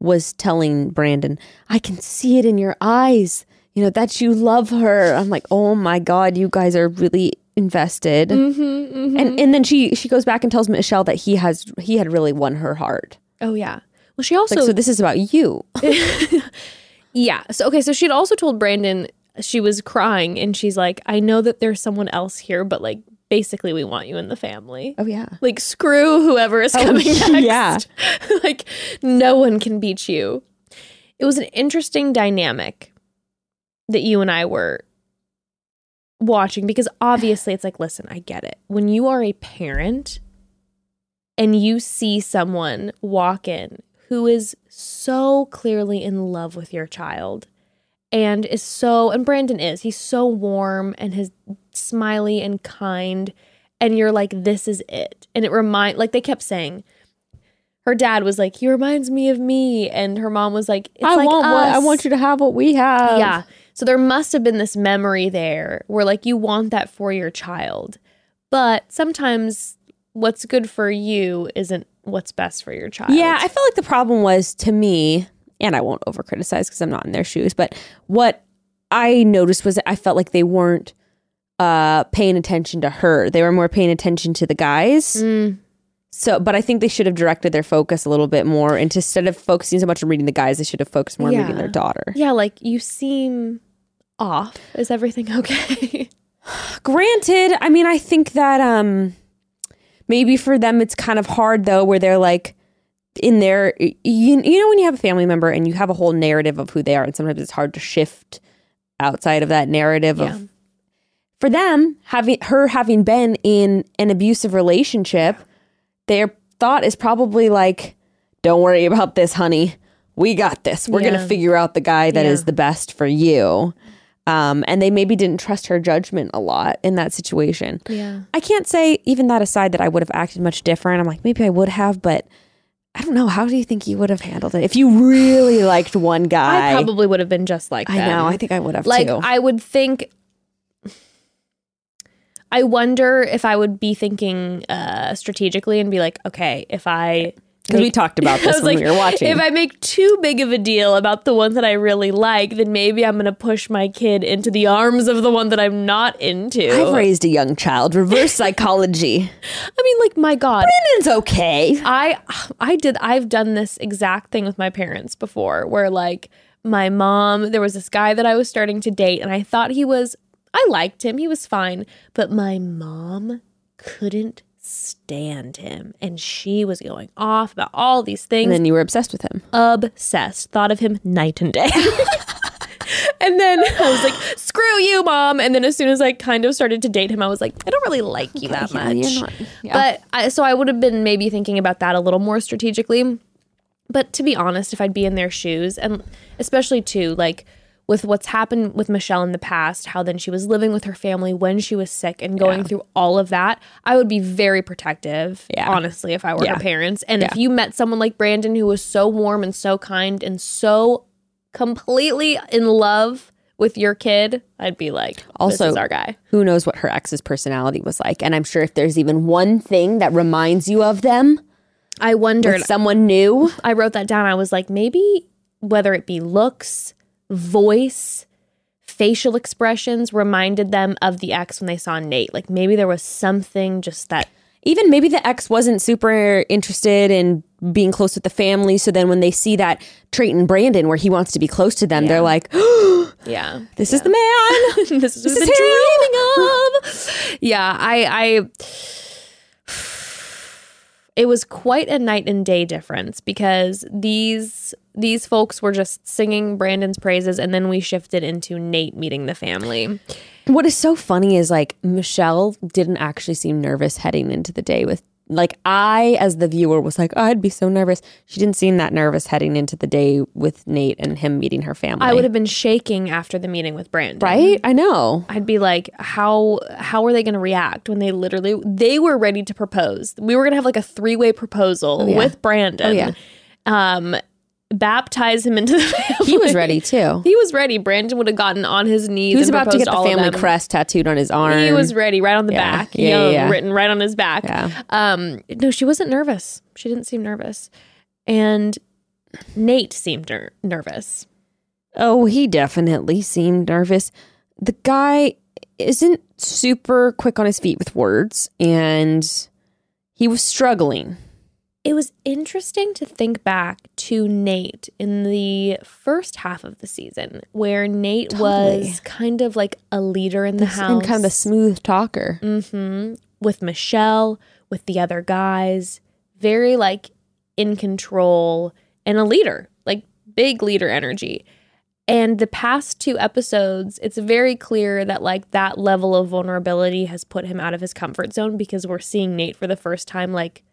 was telling Brandon, "I can see it in your eyes." You know that you love her. I'm like, oh my god, you guys are really invested. Mm-hmm, And and then she she goes back and tells Michelle that he has he had really won her heart. Oh yeah. Well, she also Like, so this is about you. <laughs> Yeah. So okay, so she'd also told Brandon she was crying and she's like, I know that there's someone else here, but like basically we want you in the family. Oh yeah. Like screw whoever is oh, coming <laughs> next. yeah. <laughs> like no one can beat you. It was an interesting dynamic that you and I were watching because obviously it's like, listen, I get it. When you are a parent and you see someone walk in who is so clearly in love with your child and is so and Brandon is he's so warm and his smiley and kind and you're like this is it. And it remind like they kept saying her dad was like he reminds me of me. And her mom was like it's I like want what I want you to have what we have. yeah. So there must have been this memory there where like you want that for your child. But sometimes what's good for you isn't what's best for your child. Yeah, I felt like the problem was to me, and I won't over criticize because I'm not in their shoes, but what I noticed was that I felt like they weren't uh paying attention to her. They were more paying attention to the guys. Mm, So, but I think they should have directed their focus a little bit more into instead of focusing so much on reading the guys, they should have focused more on reading their daughter. yeah like you seem off is everything <laughs> okay <sighs> Granted, I mean, I think that um maybe for them it's kind of hard though, where they're like in their you, you know when you have a family member and you have a whole narrative of who they are, and sometimes it's hard to shift outside of that narrative Yeah. of for them having her having been in an abusive relationship, their thought is probably like, "Don't worry about this, honey. We got this. We're Yeah. gonna figure out the guy that is Yeah. the best for you." Um, and they maybe didn't trust her judgment a lot in that situation. yeah I can't say even that aside that I would have acted much different. I'm like maybe I would have, but I don't know. How do you think you would have handled it if you really <sighs> liked one guy? I probably would have been just like I know. I think I would have like too. I would think <sighs> I wonder if I would be thinking uh strategically and be like, okay, if I Because we talked about <laughs> this when like, we were watching. if I make too big of a deal about the one that I really like, then maybe I'm going to push my kid into the arms of the one that I'm not into. I've raised a young child. Reverse <laughs> psychology. I mean, like, my God. It's okay. I I did I've done this exact thing with my parents before where like my mom there was this guy that I was starting to date and I thought he was I liked him he was fine but my mom couldn't stand him and she was going off about all these things And then you were obsessed with him. obsessed thought of him night and day <laughs> And then I was like, "Screw you, mom!" And then as soon as I kind of started to date him, I was like, "I don't really like you that yeah, much." not- yeah. But I, so I would have been maybe thinking about that a little more strategically. But to be honest, if I'd be in their shoes, and especially too, like with what's happened with Michelle in the past, how then she was living with her family when she was sick and going through all of that, I would be very protective, Yeah. honestly, if I were Yeah. her parents. And if you met someone like Brandon who was so warm and so kind and so completely in love with your kid, I'd be like, Also- is our guy. Who knows what her ex's personality was like? And I'm sure if there's even one thing that reminds you of them, I wondered. someone new, I wrote that down. I was like, maybe whether it be looks, voice, facial expressions reminded them of the ex when they saw Nate. Like maybe there was something just that. even maybe the ex wasn't super interested in being close with the family. So then when they see that trait in Brandon where he wants to be close to them, they're like, <gasps> Yeah, this is the man. <laughs> this is what This is dreaming of. <laughs> Yeah, I, I. It was quite a night and day difference because these these folks were just singing Brandon's praises, and then we shifted into Nate meeting the family. What is so funny is like Michelle didn't actually seem nervous heading into the day with like I as the viewer was like I'd be so nervous. She didn't seem that nervous heading into the day with Nate and him meeting her family. I would have been shaking after the meeting with Brandon. right? I know. I'd be like, how how are they going to react when they literally they were ready to propose? We were going to have like a three way proposal yeah. with Brandon. Oh, yeah. Um, baptize him into the <laughs> family. He was ready too. He was ready. Brandon would have gotten on his knees. He was about to get the family crest tattooed on his arm. He was ready, right on the Yeah. back. Yeah, yeah. written right on his back. Yeah. Um, no, she wasn't nervous. She didn't seem nervous, and Nate seemed ner- nervous. Oh, he definitely seemed nervous. The guy isn't super quick on his feet with words, and he was struggling. It was interesting to think back to Nate in the first half of the season, where Nate Totally. was kind of like a leader in the house, And kind of the smooth talker. hmm with Michelle, with the other guys, very like in control and a leader, like big leader energy. And the past two episodes, it's very clear that like that level of vulnerability has put him out of his comfort zone because we're seeing Nate for the first time, like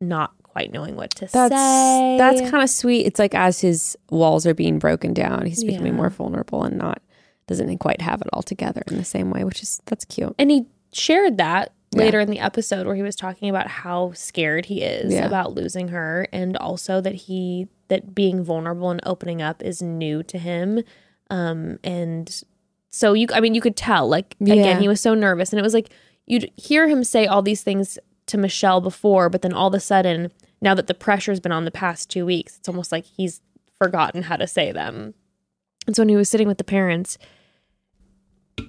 not quite knowing what to That's say. that's kind of sweet. It's like as his walls are being broken down, he's becoming Yeah. more vulnerable and not doesn't quite have it all together in the same way, which is that's cute. and he shared that Yeah. later in the episode where he was talking about how scared he is Yeah. about losing her and also that he that being vulnerable and opening up is new to him um and so you i mean you could tell like again he was so nervous and it was like you'd hear him say all these things to Michelle before but then all of a sudden now that the pressure's been on the past 2 weeks it's almost like he's forgotten how to say them and so when he was sitting with the parents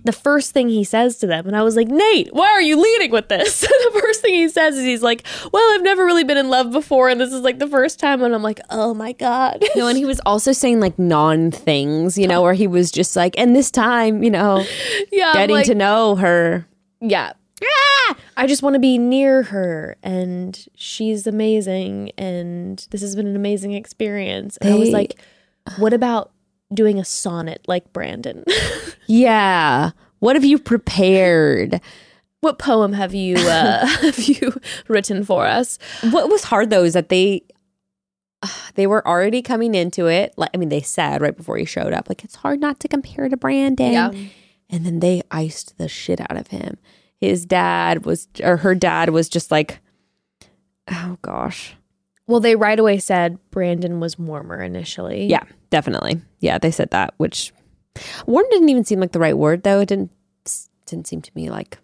the first thing he says to them, and I was like, Nate, why are you leading with this? <laughs> the first thing he says is he's like, Well, I've never really been in love before, and this is like the first time. And I'm like, Oh my God. No, and he was also saying like non things, you know, <laughs> where he was just like, and this time, you know, yeah. Getting like, to know her. Yeah. Ah! I just want to be near her, and she's amazing, and this has been an amazing experience. And I was like, What about doing a sonnet like Brandon? <laughs> Yeah. What have you prepared? what poem have you uh, <laughs> <laughs> have you written for us? What was hard though is that they <sighs> they were already coming into it. Like I mean, they said right before he showed up, like it's hard not to compare to Brandon. Yeah. And then they iced the shit out of him. His dad was or her dad was just like, oh gosh. Well, they right away said Brandon was warmer initially. Yeah, definitely. Yeah, they said that, which warm didn't even seem like the right word though. It didn't didn't seem to me like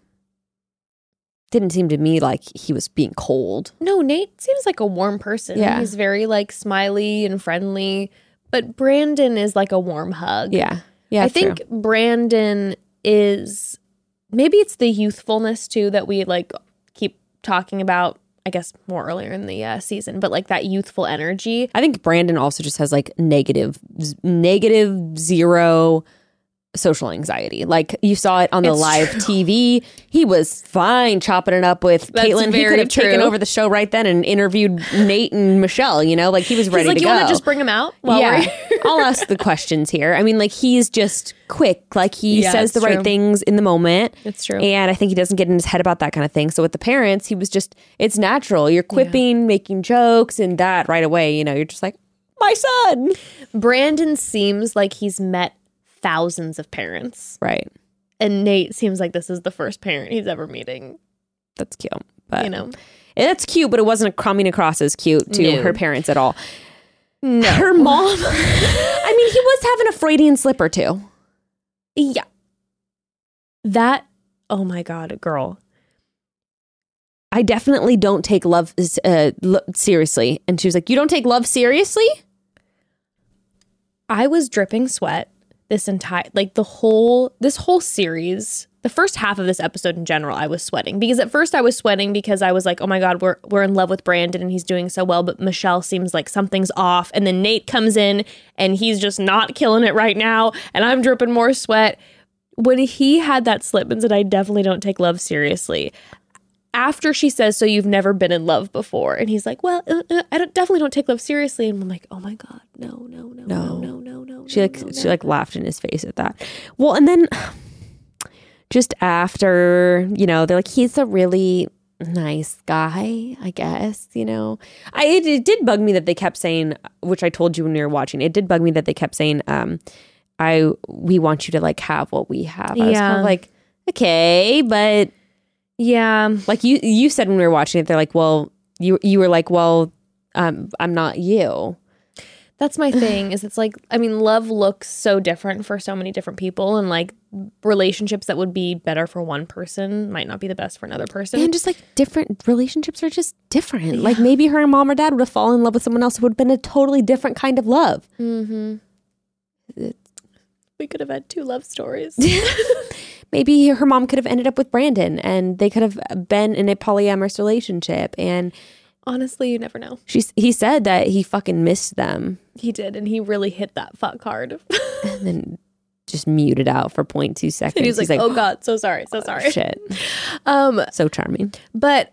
didn't seem to me like he was being cold. No, Nate seems like a warm person. Yeah. He's very like smiley and friendly, but Brandon is like a warm hug. Yeah. Yeah. I think Brandon is maybe it's the youthfulness too that we like keep talking about. I guess more earlier in the uh, season, but like that youthful energy. I think Brandon also just has like negative, negative zero social anxiety. Like you saw it on the It's live true. TV. He was fine chopping it up with That's Kaitlyn. He could have taken over the show right then and interviewed Nate and Michelle. You know, like he was ready He's like, to you go. want to just bring him out while yeah, we're <laughs> here? I'll ask the questions here. I mean, like he's just quick. Like he Yeah, says the it's right things in the moment. It's true. And I think he doesn't get in his head about that kind of thing. So with the parents, he was just it's natural. You're quipping, making jokes, and that right away, you know, you're just like, my son. Brandon seems like he's met thousands of parents, Right. and Nate seems like this is the first parent he's ever meeting. That's cute. But You know, it's cute, but it wasn't coming across as cute to No. her parents at all. no, Her mom. <laughs> I mean, he was having a Freudian slip or two. yeah, that. Oh my god, girl. I definitely don't take love uh, lo- seriously. And she was like, You don't take love seriously? I was dripping sweat this entire like the whole this whole series. The first half of this episode in general, I was sweating because at first I was sweating because I was like, "Oh my god, we're we're in love with Brandon and he's doing so well," but Michelle seems like something's off. And then Nate comes in and he's just not killing it right now, and I'm dripping more sweat. When he had that slip and said, "I definitely don't take love seriously," after she says, "So you've never been in love before," and he's like, "Well, uh, uh, I don't, definitely don't take love seriously," and I'm like, "Oh my god, no, no, no, no, no, no, no." She like she like laughed in his face at that. Well, and then <sighs> just after, you know, they're like, he's a really nice guy, I guess, you know. I it, it did bug me that they kept saying, which I told you when we were watching, it did bug me that they kept saying, um, I we want you to like have what we have. I was kind Yeah. of like, okay, but yeah, like you you said when we were watching it, they're like, well, you you were like, well, um, I'm not you. That's my thing. Is it's like I mean, love looks so different for so many different people, and like relationships that would be better for one person might not be the best for another person. And just like different relationships are just different. Like maybe her mom or dad would have fallen in love with someone else who would have been a totally different kind of love. mm-hmm. We could have had two love stories. <laughs> Maybe her mom could have ended up with Brandon and they could have been in a polyamorous relationship. And Honestly, you never know. she's he said that he fucking missed them He did, and he really hit that fuck hard. <laughs> and then just muted out for 0.2 seconds. and he was like, "Oh God, so sorry, so sorry." shit. <laughs> Um, So charming. But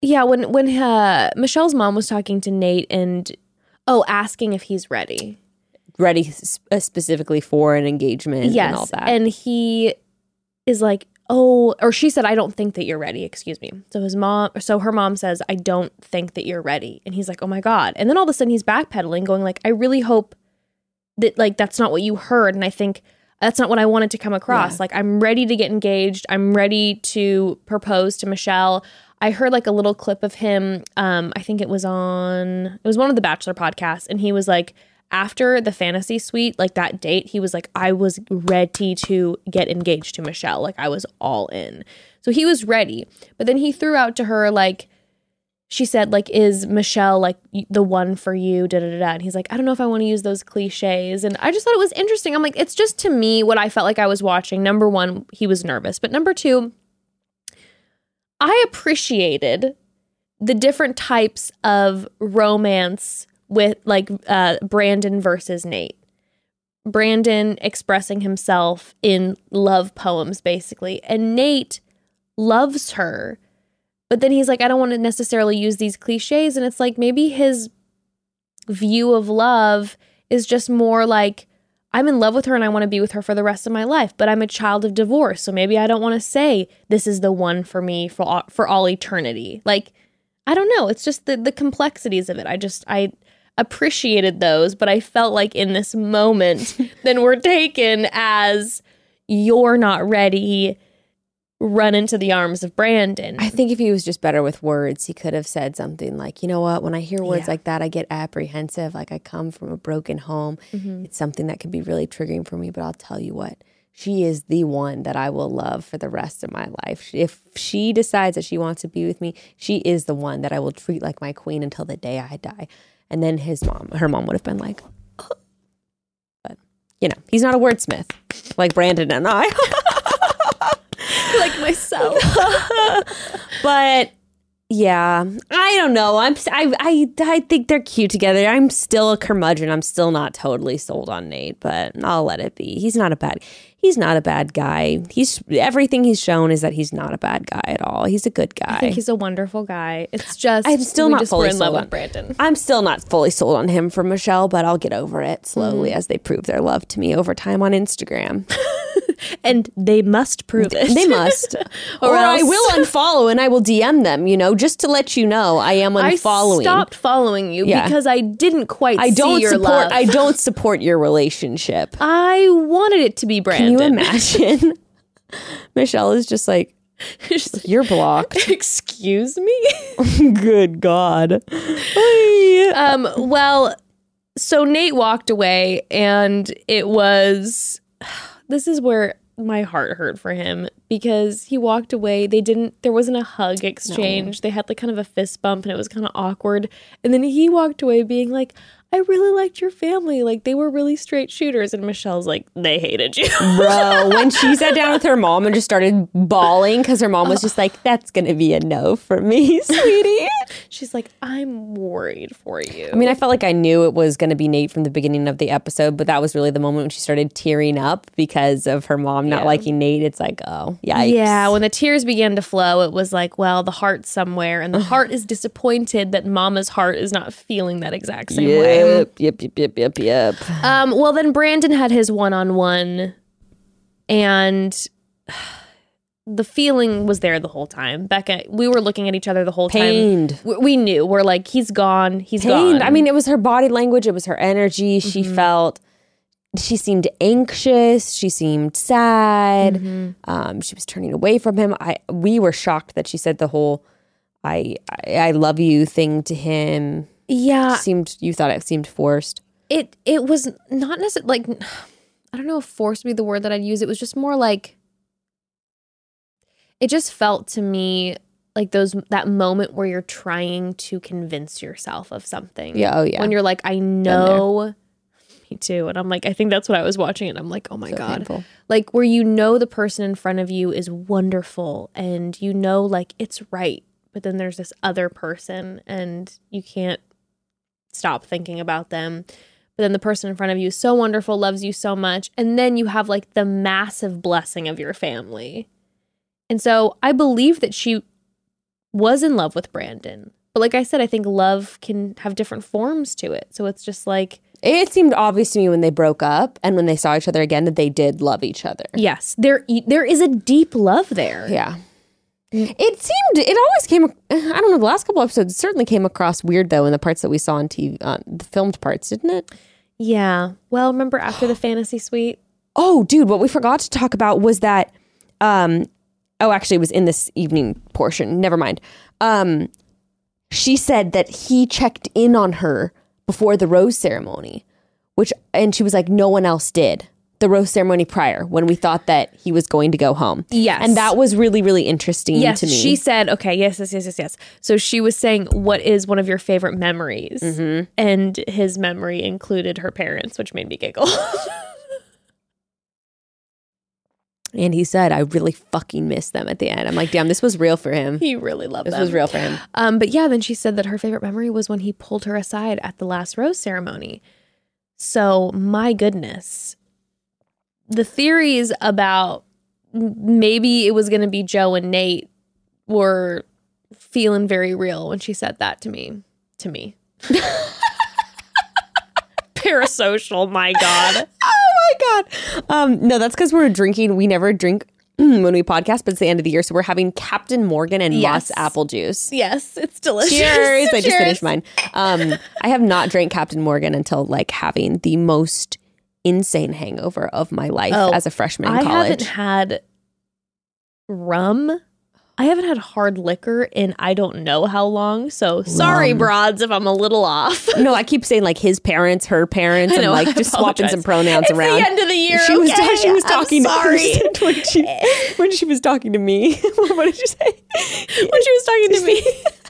yeah, when when uh, Michelle's mom was talking to Nate and oh, asking if he's ready. Ready uh, specifically for an engagement yes, and all that. and he is like, oh, or she said, I don't think that you're ready. Excuse me. So his mom, so her mom says, I don't think that you're ready, and he's like, oh my god. And then all of a sudden he's backpedaling, going like, I really hope that like that's not what you heard, and I think. That's not what I wanted to come across. Yeah. Like, I'm ready to get engaged. I'm ready to propose to Michelle. I heard like a little clip of him. Um, I think it was on it was one of the Bachelor podcasts, and he was like, after the fantasy suite, like that date, he was like, I was ready to get engaged to Michelle. Like I was all in. So he was ready. But then he threw out to her like she said like is Michelle like the one for you da da da da and he's like I don't know if I want to use those cliches and I just thought it was interesting I'm like it's just to me what I felt like I was watching number 1 he was nervous but number 2 I appreciated the different types of romance with like uh, Brandon versus Nate. Brandon expressing himself in love poems, basically, and Nate loves her, but then he's like, I don't want to necessarily use these cliches. And it's like maybe his view of love is just more like, I'm in love with her and I want to be with her for the rest of my life, but I'm a child of divorce. So maybe I don't want to say this is the one for me for all, for all eternity. Like, I don't know. It's just the, the complexities of it. I just, I appreciated those, but I felt like in this moment, <laughs> then we're taken as you're not ready, run into the arms of Brandon. I think if he was just better with words, he could have said something like, you know what, when I hear words Yeah. like that, I get apprehensive. Like I come from a broken home. Mm-hmm. It's something that can be really triggering for me, but I'll tell you what, she is the one that I will love for the rest of my life. If she decides that she wants to be with me, she is the one that I will treat like my queen until the day I die. And then his mom, her mom would have been like, oh. but you know, he's not a wordsmith like Brandon and I. <laughs> like myself. <laughs> but yeah, I don't know. I'm I, I I think they're cute together. I'm still a curmudgeon. I'm still not totally sold on Nate, but I'll let it be. He's not a bad. He's not a bad guy. He's everything he's shown is that he's not a bad guy at all. He's a good guy. I think he's a wonderful guy. It's just I'm still not fully in love sold on- with Brandon. I'm still not fully sold on him for Michelle, but I'll get over it slowly Mm-hmm. as they prove their love to me over time on Instagram. <laughs> And they must prove it. They must. <laughs> or Or I will unfollow and I will DM them, you know, just to let you know I am unfollowing. I stopped following you Yeah. because I didn't quite I don't your support love. I don't <laughs> support your relationship. I wanted it to be brand. Can you imagine? <laughs> Michelle is just like, like, you're blocked. Excuse me. Good God. um. Well, so Nate walked away, and it was. This is where my heart hurt for him because he walked away. They didn't. There wasn't a hug exchange. They had like kind of a fist bump, and it was kind of awkward. And then he walked away being like, "I really liked your family. Like they were really straight shooters." And Michelle's like, "They hated you." <laughs> Bro, when she sat down with her mom and just started bawling because her mom was just like, that's going to be a no for me, <laughs> sweetie. She's like, "I'm worried for you." I mean, I felt like I knew it was going to be Nate from the beginning of the episode, but that was really the moment when she started tearing up because of her mom not Yeah. liking Nate. It's like, oh, yikes. Yeah, when the tears began to flow, it was like, well, the heart's somewhere, and the <sighs> heart is disappointed that Mama's heart is not feeling that exact same way. Yep, yep, yep, yep, yep, yep. Um, well, then Brandon had his one-on-one, and the feeling was there the whole time. Bekah, we were looking at each other the whole Pained. time. We, we knew we're like, he's gone, he's Pained. gone. I mean, it was her body language, it was her energy. She Mm-hmm. felt, she seemed anxious. She seemed sad. Mm-hmm. Um, she was turning away from him. I we were shocked that she said the whole "I I, I love you" thing to him. Yeah, seemed you thought it seemed forced. it it was not necessarily like I don't know if forced would be the word that I'd use. It was just more like it just felt to me like those that moment where you're trying to convince yourself of something. Yeah. Oh yeah. When you're like, I know me too. And I'm like, I think that's what I was watching and I'm like, oh my So God. painful. Like where you know the person in front of you is wonderful and you know like it's right. But then there's this other person and you can't stop thinking about them. But then the person in front of you is so wonderful, loves you so much. And then you have like the massive blessing of your family. And so I believe that she was in love with Brandon. But like I said, I think love can have different forms to it. So it's just like, It seemed obvious to me when they broke up and when they saw each other again that they did love each other. yes, there there is a deep love there. Yeah. It seemed it always came. I don't know. The last couple episodes certainly came across weird though in the parts that we saw on TV, uh, the filmed parts, didn't it? Yeah. Well, remember after the <gasps> fantasy suite? Oh, dude, what we forgot to talk about was that. Um, oh, actually, it was in this evening portion. Never mind. Um, she said that he checked in on her before the rose ceremony, which, and she was like, no one else did. The rose ceremony prior, when we thought that he was going to go home. Yes. and that was really, really interesting Yes, to me. she said, okay, yes, yes, yes, yes, yes. So she was saying, what is one of your favorite memories? Mm-hmm. And his memory included her parents, which made me giggle. <laughs> and he said, I really fucking miss them at the end. I'm like, damn, this was real for him. he really loved This them. was real for him. Um, but yeah, then she said that her favorite memory was when he pulled her aside at the last rose ceremony. So my goodness, the theories about maybe it was going to be Joe and Nate were feeling very real when she said that to me. To me. <laughs> Parasocial, my God. <laughs> Oh my god. Um, no, that's because we're drinking. We never drink <clears throat> when we podcast, but it's the end of the year, so we're having Captain Morgan and Yes. Mott's apple juice. Yes, it's delicious. Cheers! I just Cheers. finished mine. Um, I have not drank Captain Morgan until like having the most insane hangover of my life Oh, as a freshman in I college. haven't had rum I haven't had hard liquor in I don't know how long. So sorry, broads, if I'm a little off. No, I keep saying like his parents, her parents, I and like I just swapping some pronouns It's the around. end of the year, She was okay? she was I'm talking sorry. to when she when she was talking to me. <laughs> what did you say? when she was talking to me. <laughs>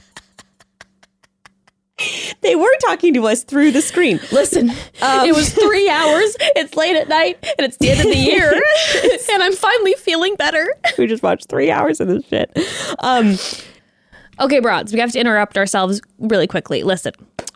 They were talking to us through the screen. Listen, Um, it was three hours. <laughs> It's late at night, and it's the end of the year, <laughs> and I'm finally feeling better. <laughs> We just watched three hours of this shit. Um, Okay, broads, we have to interrupt ourselves really quickly. Listen,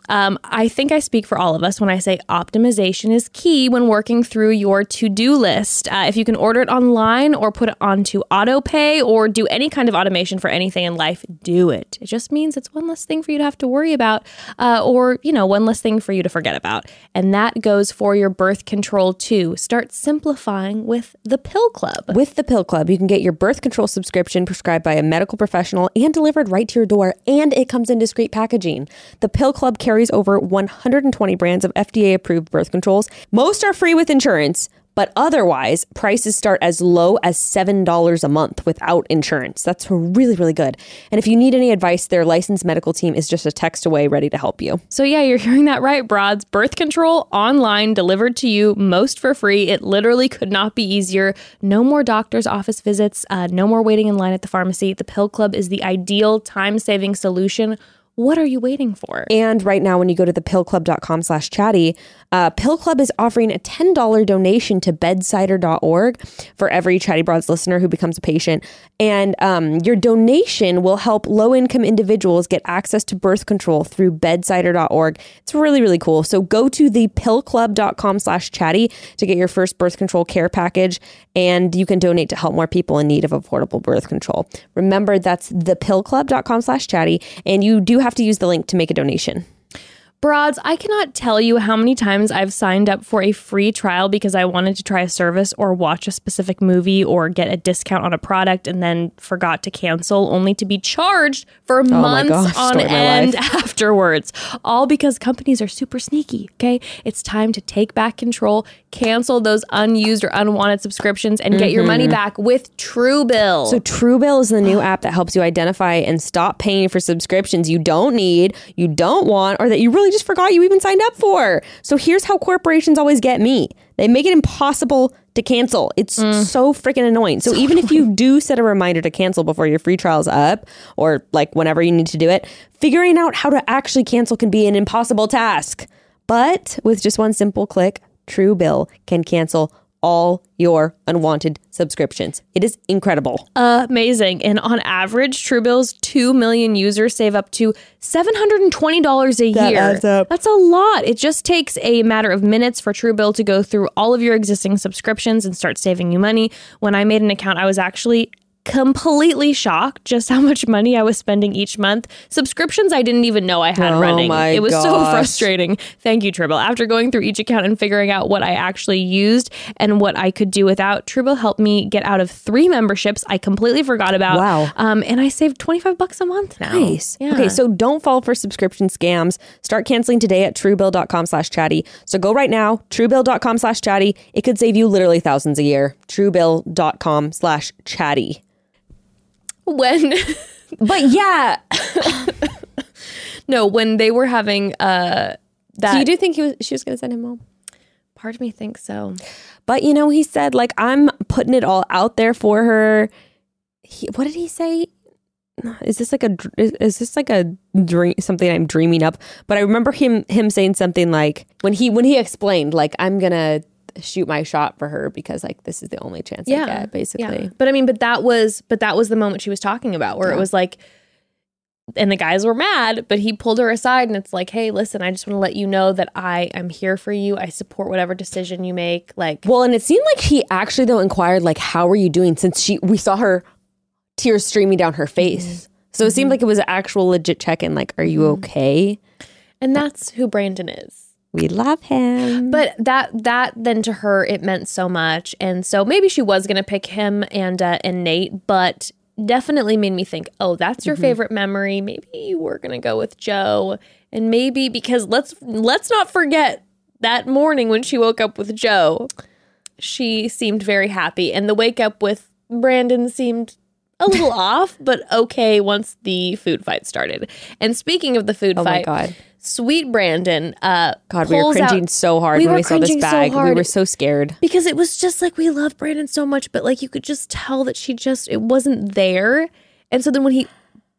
um, I think I speak for all of us when I say optimization is key when working through your to do list. Uh, if you can order it online or put it onto auto pay or do any kind of automation for anything in life, do it. It just means it's one less thing for you to have to worry about uh, or, you know, one less thing for you to forget about. And that goes for your birth control too. Start simplifying with the Pill Club. With the Pill Club, you can get your birth control subscription prescribed by a medical professional and delivered right to your door, and it comes in discreet packaging. The Pill Club carries over 120 brands of FDA approved birth controls. Most are free with insurance. But otherwise, prices start as low as $7 a month without insurance. That's really, really good. And if you need any advice, their licensed medical team is just a text away ready to help you. So, yeah, you're hearing that right, broads. Birth control online, delivered to you, most for free. It literally could not be easier. No more doctor's office visits, uh, no more waiting in line at the pharmacy. The Pill Club is the ideal time saving solution. What are you waiting for? And right now, when you go to thepillclub.com slash chatty, uh, Pill Club is offering a $10 donation to bedsider.org for every Chatty Broads listener who becomes a patient. And um, your donation will help low income individuals get access to birth control through bedsider.org. It's really, really cool. So go to thepillclub.com slash chatty to get your first birth control care package, and you can donate to help more people in need of affordable birth control. Remember, that's thepillclub.com slash chatty, and you do have to use the link to make a donation. Broads, I cannot tell you how many times I've signed up for a free trial because I wanted to try a service or watch a specific movie or get a discount on a product and then forgot to cancel only to be charged for oh months gosh, on story of my end <laughs> afterwards. All because companies are super sneaky, okay? It's time to take back control, cancel those unused or unwanted subscriptions and get your money mm-hmm. back with Truebill. So Truebill is the new app that helps you identify and stop paying for subscriptions you don't need, you don't want, or that you really just forgot you even signed up for. So here's how corporations always get me. They make it impossible to cancel. It's mm. so freaking annoying. So, even if you do set a reminder to cancel before your free trial's up or like whenever you need to do it, figuring out how to actually cancel can be an impossible task. But with just one simple click, Truebill can cancel all your unwanted subscriptions. It is incredible. amazing. And on average, Truebill's 2 million users save up to $720 a That year. adds up. That's a lot. It just takes a matter of minutes for Truebill to go through all of your existing subscriptions and start saving you money. When I made an account, I was actually completely shocked just how much money I was spending each month. Subscriptions I didn't even know I had Oh running. it was so frustrating. Thank you, Truebill. After going through each account and figuring out what I actually used and what I could do without, Truebill helped me get out of three memberships I completely forgot about. Wow. Um, and I saved 25 bucks a month now. Nice. Yeah. Okay, so don't fall for subscription scams. Start canceling today at truebill.com slash chatty. So go right now, truebill.com slash chatty. It could save you literally thousands a year. Truebill.com slash chatty. When <laughs> But yeah. no, when they were having uh that So you do think he was, she was going to send him home? part of me thinks so. But you know, he said, like, I'm putting it all out there for her. He, what did he say? Is this like a is, is this like a dream something I'm dreaming up? But I remember him him saying something like when he when he explained like I'm gonna shoot my shot for her because like this is the only chance I get basically. Yeah. But I mean, but that was but that was the moment she was talking about where it was like and the guys were mad, but he pulled her aside and it's like, "Hey, listen, I just want to let you know that I am here for you. I support whatever decision you make." Like Well, and it seemed like he actually though inquired like how are you doing since she we saw her tears streaming down her face. Mm-hmm. So it seemed mm-hmm. like it was an actual legit check in like are you mm-hmm. okay? and that's who Brandon is. We love him. But that that then to her it meant so much, and so maybe she was gonna pick him and uh, and Nate, but definitely made me think, oh, that's your favorite memory. Maybe you were gonna go with Joe, and maybe because let's let's not forget that morning when she woke up with Joe, she seemed very happy, and the wake up with Brandon seemed a little off, but okay once the food fight started. And speaking of the food Oh my fight, God. sweet Brandon, uh, God, we were pulls out- cringing so hard we when we saw this cringing so bag. we were so scared. because it was just like we love Brandon so much, but like you could just tell that she just it wasn't there. And so then when he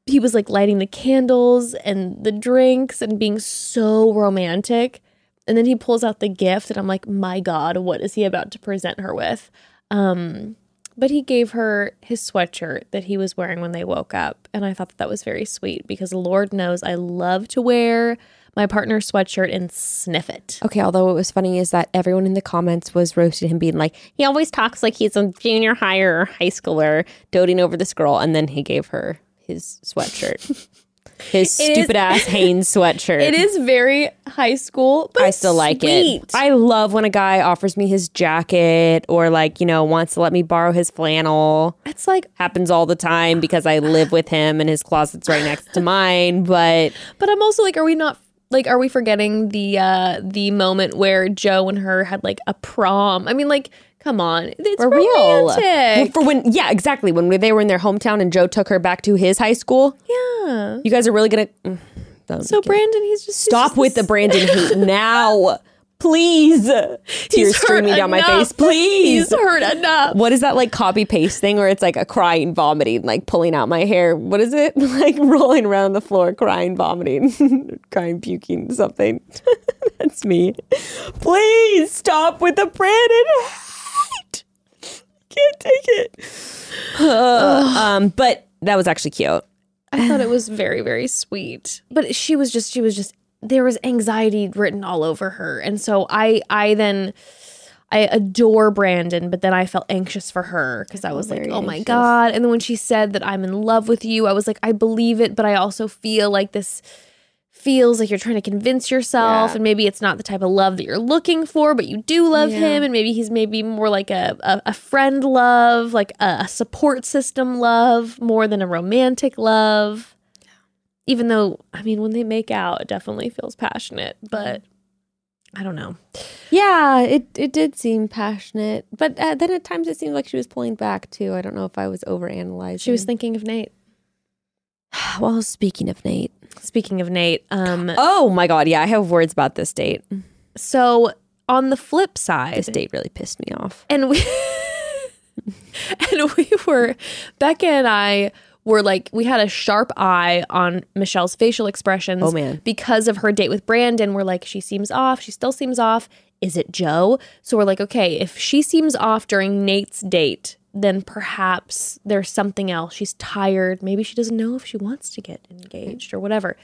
he was like lighting the candles and the drinks and being so romantic, and then he pulls out the gift, and I'm like, my God, what is he about to present her with? Um, but he gave her his sweatshirt that he was wearing when they woke up, and I thought that, that was very sweet because Lord knows I love to wear my partner's sweatshirt and sniff it. Okay, although what was funny is that everyone in the comments was roasting him, being like, he always talks like he's a junior high or high schooler, doting over this girl, and then he gave her his sweatshirt. <laughs> His It is- stupid ass <laughs> Hanes sweatshirt. It is very high school, but I still like it. I love when a guy offers me his jacket or like, you know, wants to let me borrow his flannel. it's like, Happens all the time because I live with him and his closet's right next to mine, but but I'm also like, are we not like, are we forgetting the uh the moment where Joe and her had like a prom? I mean, like, come on, it's for real. Well. For when yeah, exactly. When they were in their hometown and Joe took her back to his high school. yeah. You guys are really gonna mm, So. Brandon, he's just he's stop just with the Brandon <laughs> hate now. Please. Tears streaming down my face. Please. he's hurt enough. what is that like copy paste thing where it's like a crying, vomiting, like pulling out my hair? What is it? <laughs> Like rolling around the floor, crying, vomiting, <laughs> crying, puking, something. That's me. Please stop with the Brandon hate. Can't take it. <sighs> um, but that was actually cute. I thought it was very, very sweet. But she was just, she was just, there was anxiety written all over her. And so I, I then, I adore Brandon, but then I felt anxious for her because I oh, was like, oh my anxious. God. And then when she said that I'm in love with you, I was like, I believe it, but I also feel like this feels like you're trying to convince yourself Yeah. and maybe it's not the type of love that you're looking for but you do love Yeah. him and maybe he's maybe more like a, a, a friend love like a, a support system love more than a romantic love even though i mean when they make out it definitely feels passionate but i don't know Yeah, it, it did seem passionate, but uh, then at times it seemed like she was pulling back too. I don't know if I was overanalyzing. she was thinking of nate <sighs> well, speaking of Nate. speaking of nate um Oh my God. Yeah, I have words about this date. so on the flip side This date really pissed me off. and we <laughs> and we were Bekah and I were like we had a sharp eye on Michelle's facial expressions Oh, man. because of her date with Brandon we're like she seems off she still seems off is it Joe so we're like okay if she seems off during Nate's date then perhaps there's something else. She's tired. Maybe she doesn't know if she wants to get engaged or whatever.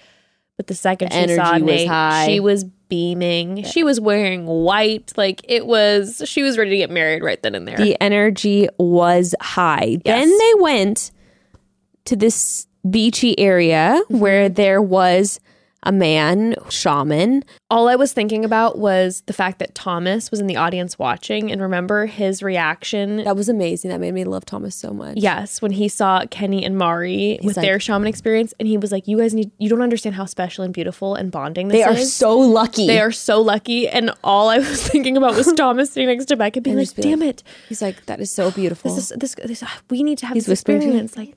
But the second The she saw Nate high. she was beaming. She was wearing white. Like it was she was ready to get married right then and there. The energy was high. Then they went to this beachy area where there was a man, shaman. All I was thinking about was the fact that Thomas was in the audience watching and remember his reaction. That was amazing. That made me love Thomas so much. Yes, when he saw Kenny and Mari with like- their shaman experience, and he was like, "You guys need, you don't understand how special and beautiful and bonding this They are is. so lucky. they are so lucky." And all I was <laughs> thinking about was Thomas sitting next to Bekah, being And like, be "Damn it, He's like, that is so beautiful. this is this, this we need to have He's this me, experience. Like,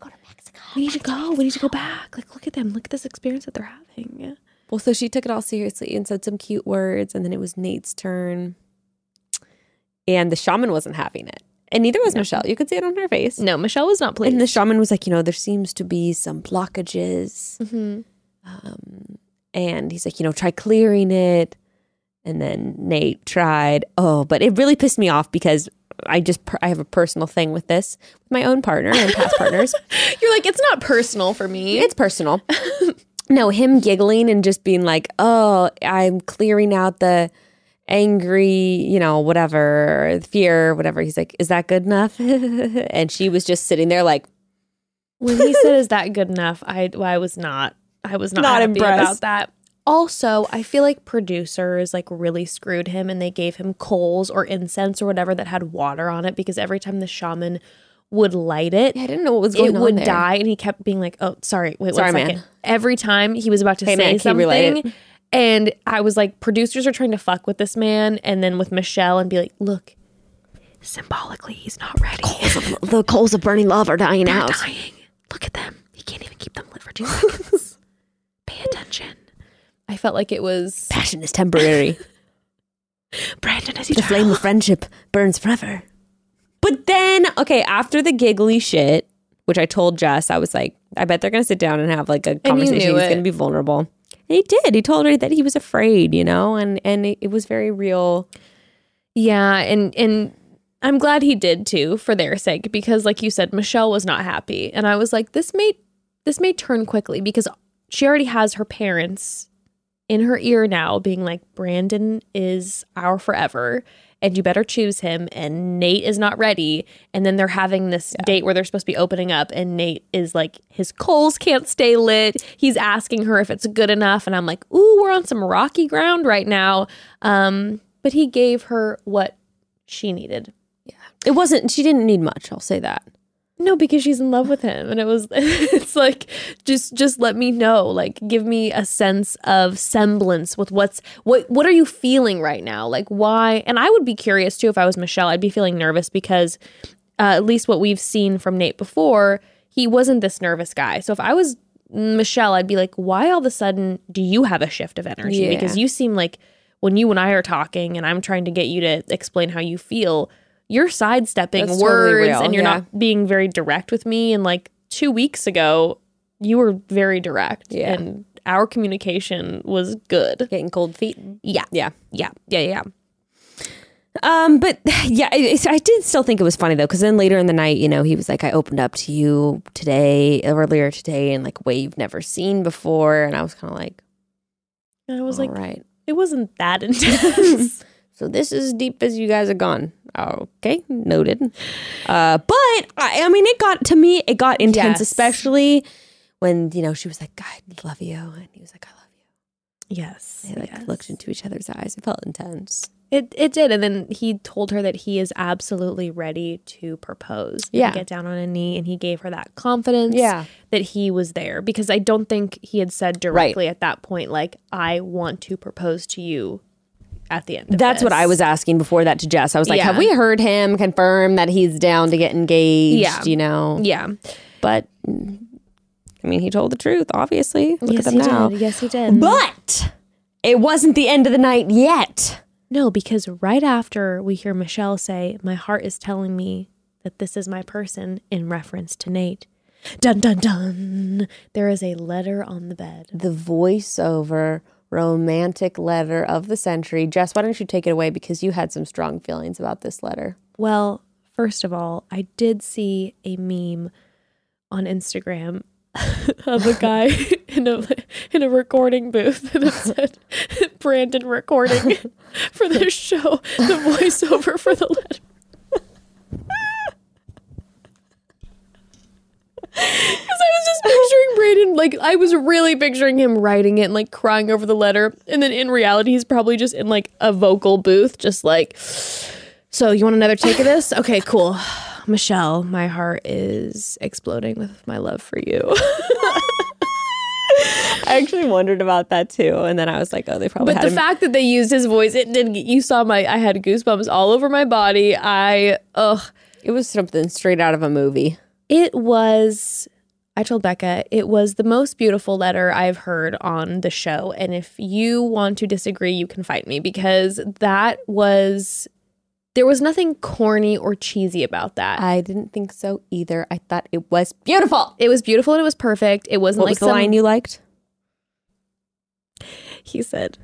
we need to go. We need to go back. Like, look at them. Look at this experience that they're having." Well, so she took it all seriously and said some cute words, and then it was Nate's turn. And the shaman wasn't having it. And neither was Michelle. You could see it on her face. No, Michelle was not pleased. And the shaman was like, you know, there seems to be some blockages. Mhm. Um, and he's like, you know, try clearing it. And then Nate tried. Oh, but it really pissed me off because I just, per- I have a personal thing with this with my own partner and past <laughs> partners. You're like, it's not personal for me. It's personal. <laughs> no, him giggling and just being like, "Oh, I'm clearing out the angry, you know, whatever, fear, whatever." He's like, "Is that good enough?" <laughs> and she was just sitting there like, when he said, "Is that good enough?" I I was not. I was not, Not happy impressed. about that. Also, I feel like producers like really screwed him, and they gave him coals or incense or whatever that had water on it because every time the shaman would light it, "Yeah, I didn't know what was going on, it would there." die, and he kept being like, "Oh, sorry, wait Sorry, one man. Every time he was about to Hey, say man, can you relight something, and I was like, producers are trying to fuck with this man, and then with Michelle, and be like, "Look, symbolically he's not ready. the coals of burning love are dying They're out. dying. Look at them. He can't even keep them lit for two seconds. <laughs> Pay attention. I felt like it was Passion is temporary. <laughs> Brandon is the flame of friendship burns forever. But then, okay, after the giggly shit, which I told Jess, I was like, I bet they're gonna sit down and have like a conversation. He's gonna be vulnerable. And he did. He told her that he was afraid, you know, and and it, it was very real. Yeah, and and I'm glad he did too for their sake because like you said Michelle was not happy and I was like this may this may turn quickly because she already has her parents in her ear now being like Brandon is our forever and you better choose him and Nate is not ready and then they're having this date where they're supposed to be opening up and Nate is like his coals can't stay lit he's asking her if it's good enough and I'm like ooh we're on some rocky ground right now um but he gave her what she needed yeah It wasn't. She didn't need much. I'll say that. No because she's in love with him. And it was <laughs> it's like just just let me know. Like give me a sense of semblance with what's what what are you feeling right now? Like why? And i would be curious too if i was michelle i'd be feeling nervous because uh, at least what we've seen from nate before he wasn't this nervous guy. So if i was michelle i'd be like why all of a sudden do you have a shift of energy? Yeah. because you seem like when you and i are talking and i'm trying to get you to explain how you feel you're sidestepping That's words real, and you're yeah. not being very direct with me and like two weeks ago you were very direct Yeah. and our communication was good Getting cold feet. yeah Yeah. yeah yeah yeah Um, but yeah, I, I did still think it was funny though, because then later in the night, you know, he was like, "I opened up to you today, earlier today, in like a way you've never seen before," and I was kind of like, and i was "All like right, it wasn't that <laughs> intense so this is as deep as you guys have gone." Okay, noted. Uh, but I, I mean, it got to me, it got intense, Yes. especially when you know she was like, "I love you," and he was like, "I love you." yes They like yes. looked into each other's eyes. It felt intense. It it did, and then he told her that he is absolutely ready to propose. and Yeah. get down on a knee, and he gave her that confidence. Yeah. that he was there because I don't think he had said directly at that point, like "I want to propose to you." At the end, of That's what. I was asking before that to Jess. I was like, Yeah. "Have we heard him confirm that he's down to get engaged?" Yeah. you know. Yeah, But I mean, he told the truth. Obviously, look yes, at them he now. did. Yes, he did. But it wasn't the end of the night yet. No, because right after we hear Michelle say, My heart is telling me that this is my person in reference to Nate. Dun dun dun. There is a letter on the bed. The voiceover romantic letter of the century. Jess, why don't you take it away because you had some strong feelings about this letter. Well, first of all, I did see a meme on Instagram <laughs> of a guy <laughs> in a in a recording booth <laughs> that said Brandon recording for this show, the voiceover for the letter. Because I was just picturing Brandon, like I was really picturing him writing it and like crying over the letter, and then in reality, he's probably just in like a vocal booth, just like. So you want another take of this? Okay, cool. <sighs> Michelle, my heart is exploding with my love for you. <laughs> I actually wondered about that too, and then I was like, "Oh, they probably But the him." fact that they used his voice, it didn't. You saw my. I had goosebumps all over my body. I ugh. it was something straight out of a movie. It was. I told Becca it was the most beautiful letter I've heard on the show, and if you want to disagree, you can fight me because that was. There was nothing corny or cheesy about that. I didn't think so either. I thought it was beautiful. it was beautiful and it was perfect. It wasn't What like was the some- line you liked? he said,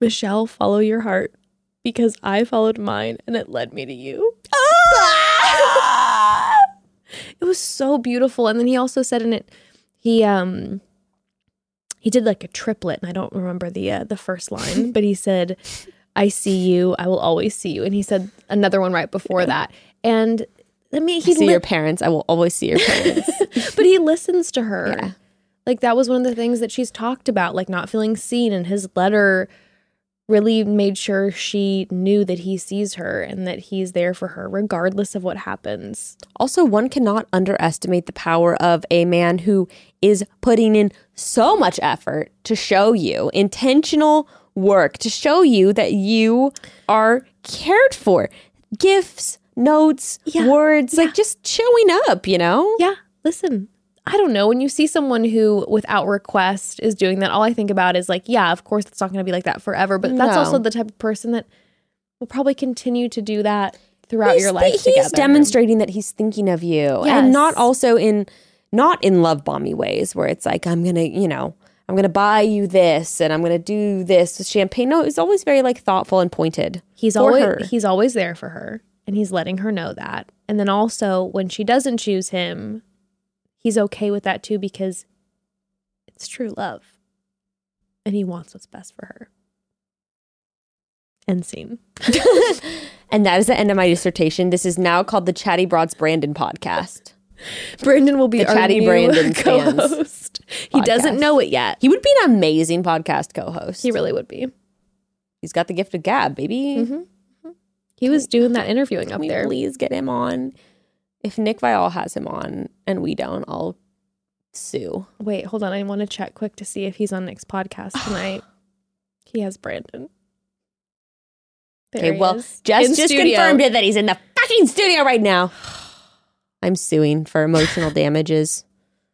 Michelle, follow your heart because I followed mine and it led me to you. It was so beautiful. And then he also said in it, he um he did like a triplet, and I don't remember the uh, the first line, but he said, "I see you, I will always see you," and he said another one right before that. And I mean, he see li- your parents. I will always see your parents. <laughs> but he listens to her. Yeah. Like that was one of the things that she's talked about, like not feeling seen. And his letter really made sure she knew that he sees her and that he's there for her, regardless of what happens. Also, one cannot underestimate the power of a man who is putting in so much effort to show you intentional work to show you that you are cared for. gifts, notes, Yeah. words, Yeah. like just showing up, you know? Yeah, listen. I don't know. When you see someone who, without request, is doing that, all I think about is like, yeah, of course, it's not going to be like that forever. But that's No. also the type of person that will probably continue to do that throughout He's your life he's together. demonstrating that he's thinking of you Yes. and not also in not in love bomby ways where it's like i'm gonna you know i'm gonna buy you this and i'm gonna do this with champagne no it was always very like thoughtful and pointed He's always her. he's always there for her, and he's letting her know that. And then also, when she doesn't choose him, he's okay with that too because it's true love, and he wants what's best for her. End scene. <laughs> and that is the end of my dissertation this is now called the chatty broads brandon podcast Brandon will be The our Chatty new Brandon co-host. He doesn't know it yet. he would be an amazing podcast co-host He really would be. he's got the gift of gab baby Mm-hmm. He was doing that interviewing up there. please get him on if nick viall has him on and we don't i'll sue Wait, hold on. I want to check quick to see if he's on Nick's podcast <sighs> tonight. he has Brandon. There Okay, well, is. Jess In just studio. confirmed it that he's in the fucking studio right now. <sighs> I'm suing for emotional damages.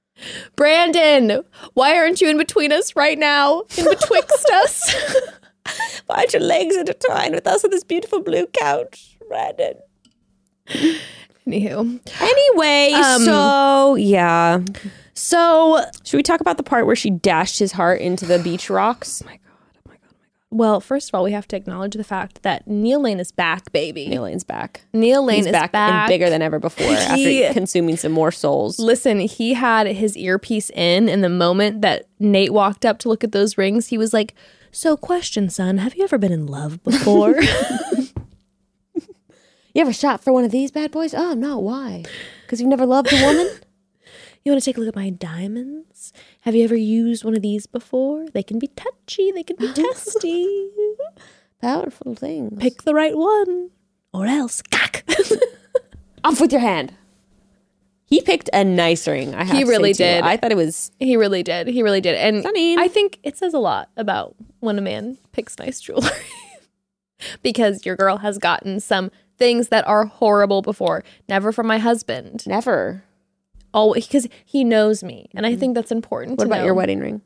<sighs> Brandon, why aren't you in between us right now? In betwixt <laughs> us? <laughs> Why aren't your legs intertwined with us on this beautiful blue couch, Brandon? <laughs> Anywho, Anyway, Um, so yeah. so Should we talk about the part where she dashed his heart into the beach rocks? My God! My God! My God! well, first of all, we have to acknowledge the fact that Neil Lane is back, baby. Neil Lane's back. Neil Lane He's is back, back, and bigger than ever before <laughs> He- after consuming some more souls. Listen, he had his earpiece in, and the moment that Nate walked up to look at those rings, he was like, So, question, son, have you ever been in love before? <laughs> <laughs> You ever shot for one of these bad boys? Oh no, why? Because you've never loved a woman? <laughs> you want to take a look at my diamonds? Have you ever used one of these before? They can be touchy, they can be <laughs> testy. Powerful things. Pick the right one, or else, cack. <laughs> Off with your hand. He picked a nice ring. I have He to say, really too. did. I thought it was he really did. He really did. And Stunning. I think it says a lot about when a man picks nice jewelry. because your girl has gotten some things that are horrible before. Never from my husband. never. always because he knows me and i think that's important What about know. your wedding ring?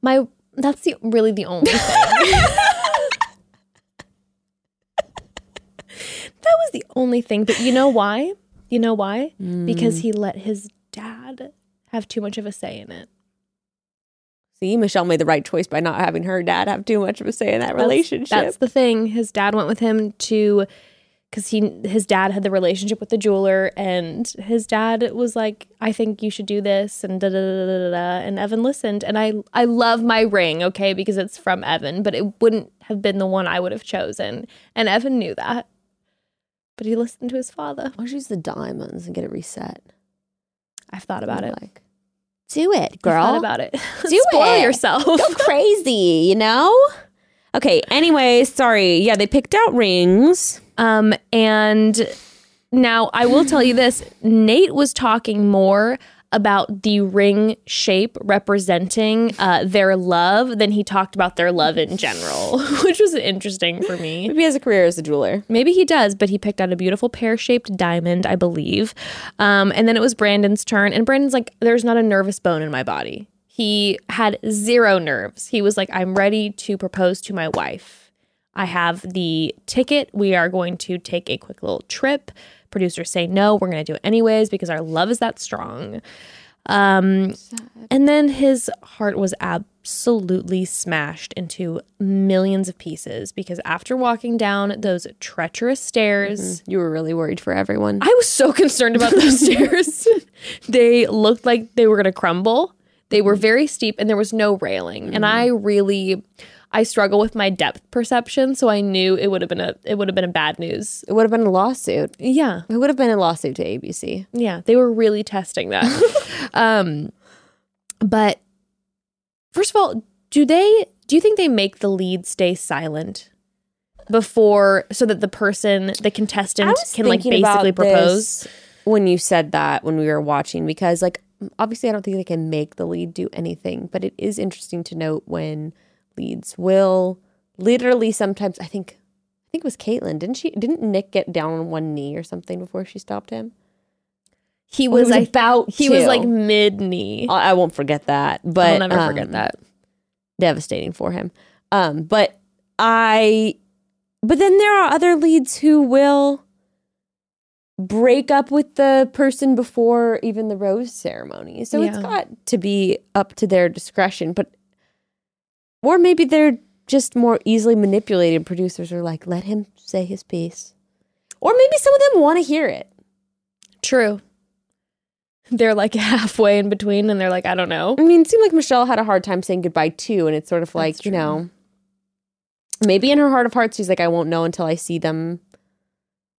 my that's the really the only thing <laughs> that was the only thing but you know why you know why Mm. because he let his dad have too much of a say in it See, Michelle made the right choice by not having her dad have too much of a say in that That's- relationship. that's the thing his dad went with him to because he his dad had the relationship with the jeweler and his dad was like i think you should do this and da da da da da and evan listened and i i love my ring okay because it's from evan but it wouldn't have been the one i would have chosen and evan knew that but he listened to his father Why don't you use the diamonds and get it reset? i've thought about it Like, do it, I've girl. thought about it <laughs> Do spoil it. yourself Go crazy, you know? Okay, anyway, sorry. Yeah, they picked out rings. Um, and now I will tell you this Nate was talking more about the ring shape representing uh, their love than he talked about their love in general, <laughs> which was interesting for me. Maybe he has a career as a jeweler. Maybe he does, but he picked out a beautiful pear shaped diamond, I believe. Um, and then it was Brandon's turn. And Brandon's like, there's not a nervous bone in my body. He had zero nerves. He was like, I'm ready to propose to my wife. I have the ticket. We are going to take a quick little trip. Producers say no, we're going to do it anyways because our love is that strong. Um, and then his heart was absolutely smashed into millions of pieces because after walking down those treacherous stairs, You were really worried for everyone. I was so concerned about those <laughs> stairs. <laughs> they looked like they were going to crumble. They were very steep and there was no railing. And I really I struggle with my depth perception, so I knew it would have been a it would have been a bad news. it would have been a lawsuit. Yeah. It would have been a lawsuit to ABC. Yeah, they were really testing that. <laughs> um but first of all, do they do you think they make the lead stay silent before so that the person, the contestant can like basically propose? when you said that when we were watching because like obviously I don't think they can make the lead do anything, but it is interesting to note when leads will literally sometimes I think I think it was Kaitlyn. Didn't she? Didn't Nick get down on one knee or something before she stopped him? He was, was about. he was like mid knee. I I won't forget that. But I'll never forget um, that. devastating for him. Um, but I, but then there are other leads who will break up with the person before even the rose ceremony. So it's got to be up to their discretion. But, or maybe they're just more easily manipulated. Producers are like, let him say his piece. Or maybe some of them want to hear it. True. They're like halfway in between, and they're like, I don't know. I mean, it seemed like Michelle had a hard time saying goodbye too, and it's sort of like you know, maybe in her heart of hearts, she's like, I won't know until I see them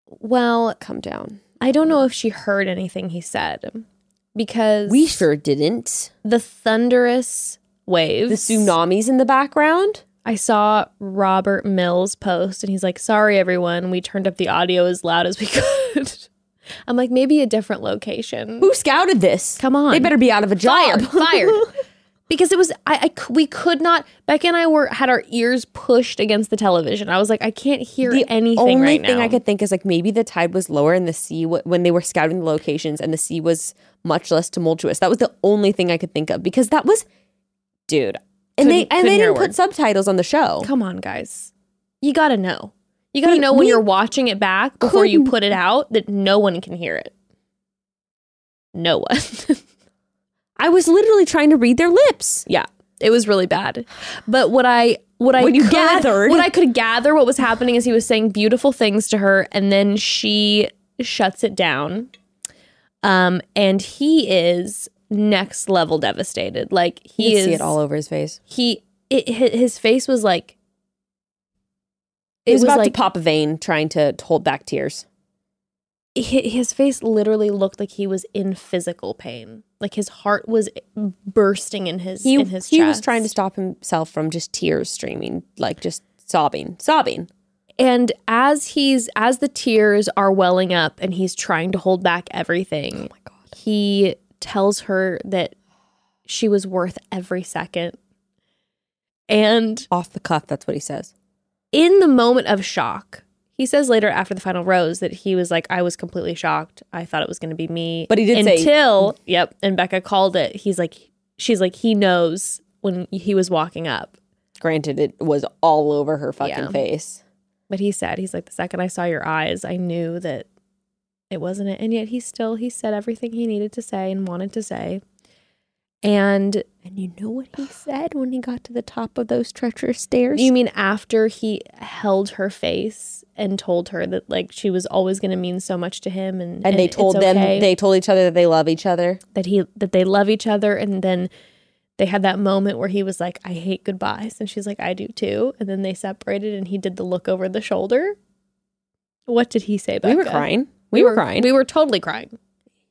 Well, come down. I don't know if she heard anything he said because We sure didn't. the thunderous waves, The tsunamis in the background. I saw Robert Mills post, and he's like, "Sorry, everyone, we turned up the audio as loud as we <laughs> could." I'm like, maybe a different location. Who scouted this? Come on. they better be out of a job. fired, fired. <laughs> Because it was, I, I we could not. Becky and I were had our ears pushed against the television. I was like, I can't hear the anything only right thing now. I could think is like maybe the tide was lower and the sea when they were scouting the locations and the sea was much less tumultuous. That was the only thing I could think of because that was, dude. And they Couldn't- and they didn't put subtitles on the show. Come on, guys, you got to know. You got to know when you're watching it back before you couldn't- put it out that no one can hear it. No one. <laughs> I was literally trying to read their lips. Yeah, it was really bad. But what I what I What you could- gathered. what I could gather what was happening is he was saying beautiful things to her, and then she shuts it down. Um, and he is next level devastated. Like he is see it all over his face. He it, hi- his face was like He it was, was about like to pop a vein, trying to hold back tears. Hi- his face literally looked like he was in physical pain. Like his heart was bursting in his He in his he was trying to stop himself from just tears streaming, like just sobbing, sobbing. And as he's as the tears are welling up and he's trying to hold back everything, Oh my god. he tells her that she was worth every second. And Off the cuff, that's what he says. in the moment of shock, he says later after the final rose that he was like, I was completely shocked. I thought it was going to be me. But he did say- until, yep. And Bekah called it. He's like, she's like, he knows when he was walking up. Granted, it was all over her fucking Yeah. face. But he said, he's like, the second I saw your eyes, I knew that it wasn't it. And yet he still, he said everything he needed to say and wanted to say. And And you know what he said when he got to the top of those treacherous stairs? you mean after he held her face and told her that like she was always going to mean so much to him and, and they it's told them okay they told each other that they love each other. that he that they love each other and then they had that moment where he was like I hate goodbyes and she's like I do too and then they separated and he did the look over the shoulder. What did he say Bekah? We were crying. We, were, crying. We were totally crying.